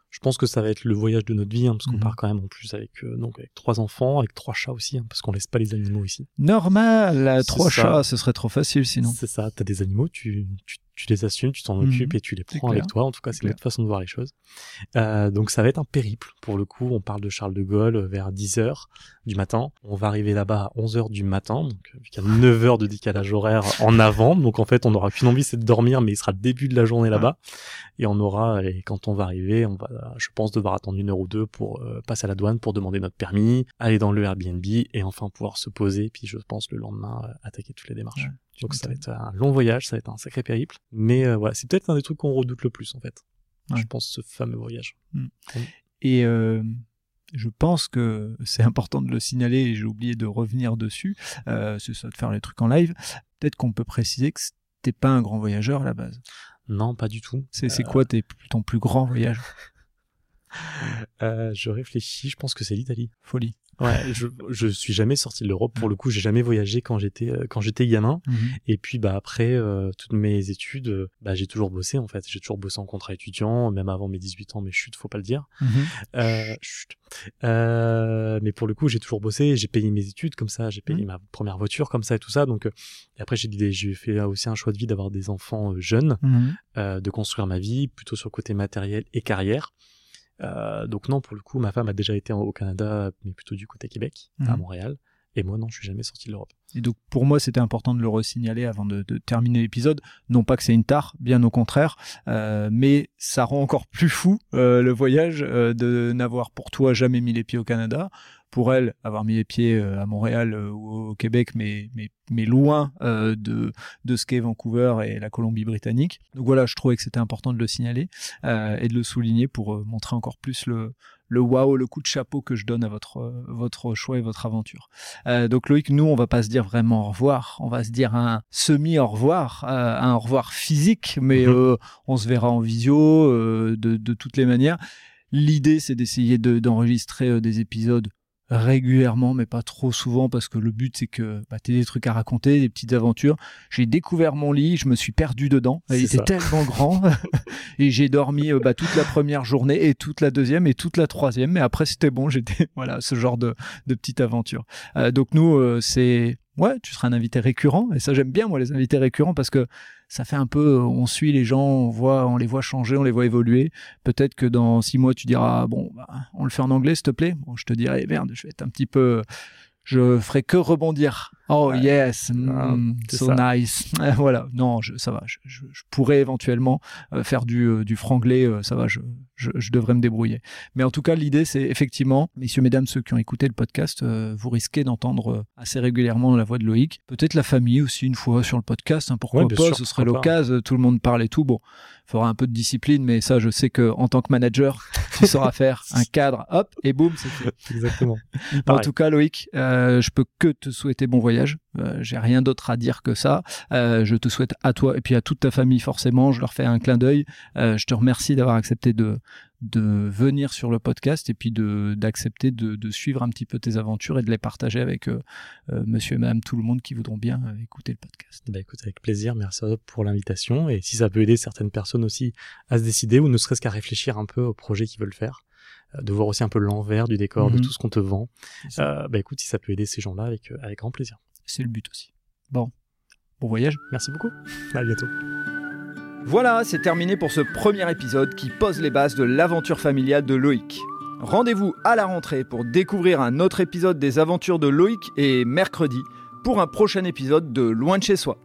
je pense que ça va être le voyage de notre vie, hein, parce qu'on Mhm. part quand même en plus avec euh, donc avec trois enfants, avec trois chats aussi, hein, parce qu'on laisse pas les animaux ici. Normal, trois ça. chats, ce serait trop facile sinon. C'est ça, t'as des animaux, tu, tu, tu les assumes, tu t'en Mhm. occupes et tu les prends avec toi. En tout cas, C'est notre façon de voir les choses. Euh, donc ça va être un périple. Pour le coup, on parle de Charles de Gaulle euh, vers 10h du matin. On va arriver là-bas à 11h du matin, donc euh, il y a 9 heures de décalage horaire en avant. Donc en fait, on n'aura qu'une envie, c'est de dormir, mais il sera le début de la journée là-bas. Et on aura, et quand on va arriver, on va, je pense, devoir attendre une heure ou deux pour euh, passer à la douane, pour demander notre permis, aller dans le Airbnb et enfin pouvoir se poser. Puis je pense le lendemain euh, attaquer toutes les démarches. Ouais. Donc ça va être un long voyage, ça va être un sacré périple. Mais euh, voilà, c'est peut-être un des trucs qu'on redoute le plus en fait. Ouais. Je pense ce fameux voyage. Et euh, je pense que c'est important de le signaler et j'ai oublié de revenir dessus. Euh, c'est ça de faire les trucs en live. Peut-être qu'on peut préciser que t'es pas un grand voyageur à la base. Non, pas du tout. C'est c'est quoi tes, ton plus grand voyage? [laughs] Euh, je réfléchis, je pense que c'est l'Italie. Folie. Ouais, je je suis jamais sorti de l'Europe pour le coup, j'ai jamais voyagé quand j'étais euh, quand j'étais gamin et puis bah après euh, toutes mes études, bah j'ai toujours bossé en fait, j'ai toujours bossé en contrat étudiant même avant mes 18 ans mais chut, faut pas le dire. Mhm. Euh, chut. Euh, mais pour le coup, j'ai toujours bossé, j'ai payé mes études comme ça, j'ai payé Mhm. ma première voiture comme ça et tout ça donc euh, et après j'ai fait aussi un choix de vie d'avoir des enfants euh, jeunes Mhm. de construire ma vie plutôt sur le côté matériel et carrière. Euh, donc non, pour le coup, ma femme a déjà été au Canada, mais plutôt du côté Québec, à Mhm. Montréal. Et moi, non, je suis jamais sorti de l'Europe. Et donc pour moi, c'était important de le resignaler avant de, de terminer l'épisode. Non pas que c'est une tare, bien au contraire, euh, mais ça rend encore plus fou euh, le voyage euh, de n'avoir pour toi jamais mis les pieds au Canada. Pour elle, avoir mis les pieds euh, à Montréal euh, ou au Québec, mais, mais, mais loin euh, de, de ce qu'est Vancouver et la Colombie-Britannique. Donc voilà, je trouvais que c'était important de le signaler et de le souligner pour montrer encore plus le, le wow, le coup de chapeau que je donne à votre, votre choix et votre aventure. Euh, donc Loïc, nous, on va pas se dire vraiment au revoir, on va se dire un semi au revoir, euh, un au revoir physique, mais Mhm. euh, on se verra en visio de, de toutes les manières. L'idée, c'est d'essayer de- d'enregistrer des épisodes régulièrement, mais pas trop souvent, parce que le but, c'est que bah, tu des trucs à raconter, des petites aventures. J'ai découvert mon lit, je me suis perdu dedans. Il était ça. tellement grand. [laughs] et j'ai dormi euh, bah, toute la première journée, et toute la deuxième, et toute la troisième. Mais après, c'était bon, j'étais... [laughs] Voilà, ce genre de, de petite aventure. Euh, donc nous, euh, c'est... Ouais, tu seras un invité récurrent. Et ça, j'aime bien, moi, les invités récurrents, parce que ça fait un peu... On suit les gens, on, voit, on les voit changer, on les voit évoluer. Peut-être que dans six mois, tu diras, bon, bah, on le fait en anglais, s'il te plaît. Bon, je te dirai, merde, je vais être un petit peu... Je ferai que rebondir. Oh Ouais. yes, mm, Ah, c'est so ça. nice. [laughs] voilà, non, je, ça va. Je, je- je pourrais éventuellement euh, faire du, euh, du franglais. euh, ça va, je, je, devrais me débrouiller. Mais en tout cas, l'idée, c'est effectivement, messieurs, mesdames, ceux qui ont écouté le podcast, vous risquez d'entendre assez régulièrement la voix de Loïc. Peut-être la famille aussi une fois sur le podcast. hein, pourquoi Ouais, pas sûr, Ce serait l'occasion. Tout le monde parle et tout. Bon, il faudra un peu de discipline, mais ça, je sais que en tant que manager, tu sauras faire un cadre. Hop, et boum, c'est fait. Exactement. En tout cas, Loïc, je peux que te souhaiter bon voyage. Euh, J'ai rien d'autre à dire que ça. Euh, je te souhaite à toi et puis à toute ta famille forcément. Je leur fais un clin d'œil. Euh, je te remercie d'avoir accepté de de venir sur le podcast et puis d'accepter de, de suivre un petit peu tes aventures et de les partager avec Monsieur et Madame tout le monde qui voudront bien écouter le podcast. Bah écoute, avec plaisir, merci pour l'invitation. Et si ça peut aider certaines personnes aussi à se décider, ou ne serait-ce qu'à réfléchir un peu au projet qu'ils veulent faire, de voir aussi un peu l'envers du décor, Mhm. de tout ce qu'on te vend, euh, bah écoute, si ça peut aider ces gens-là, avec, euh, avec grand plaisir. C'est le but aussi. Bon, bon voyage. Merci beaucoup. À bientôt. Voilà, c'est terminé pour ce premier épisode qui pose les bases de l'aventure familiale de Loïc. Rendez-vous à la rentrée pour découvrir un autre épisode des aventures de Loïc et mercredi pour un prochain épisode de Loin de chez soi.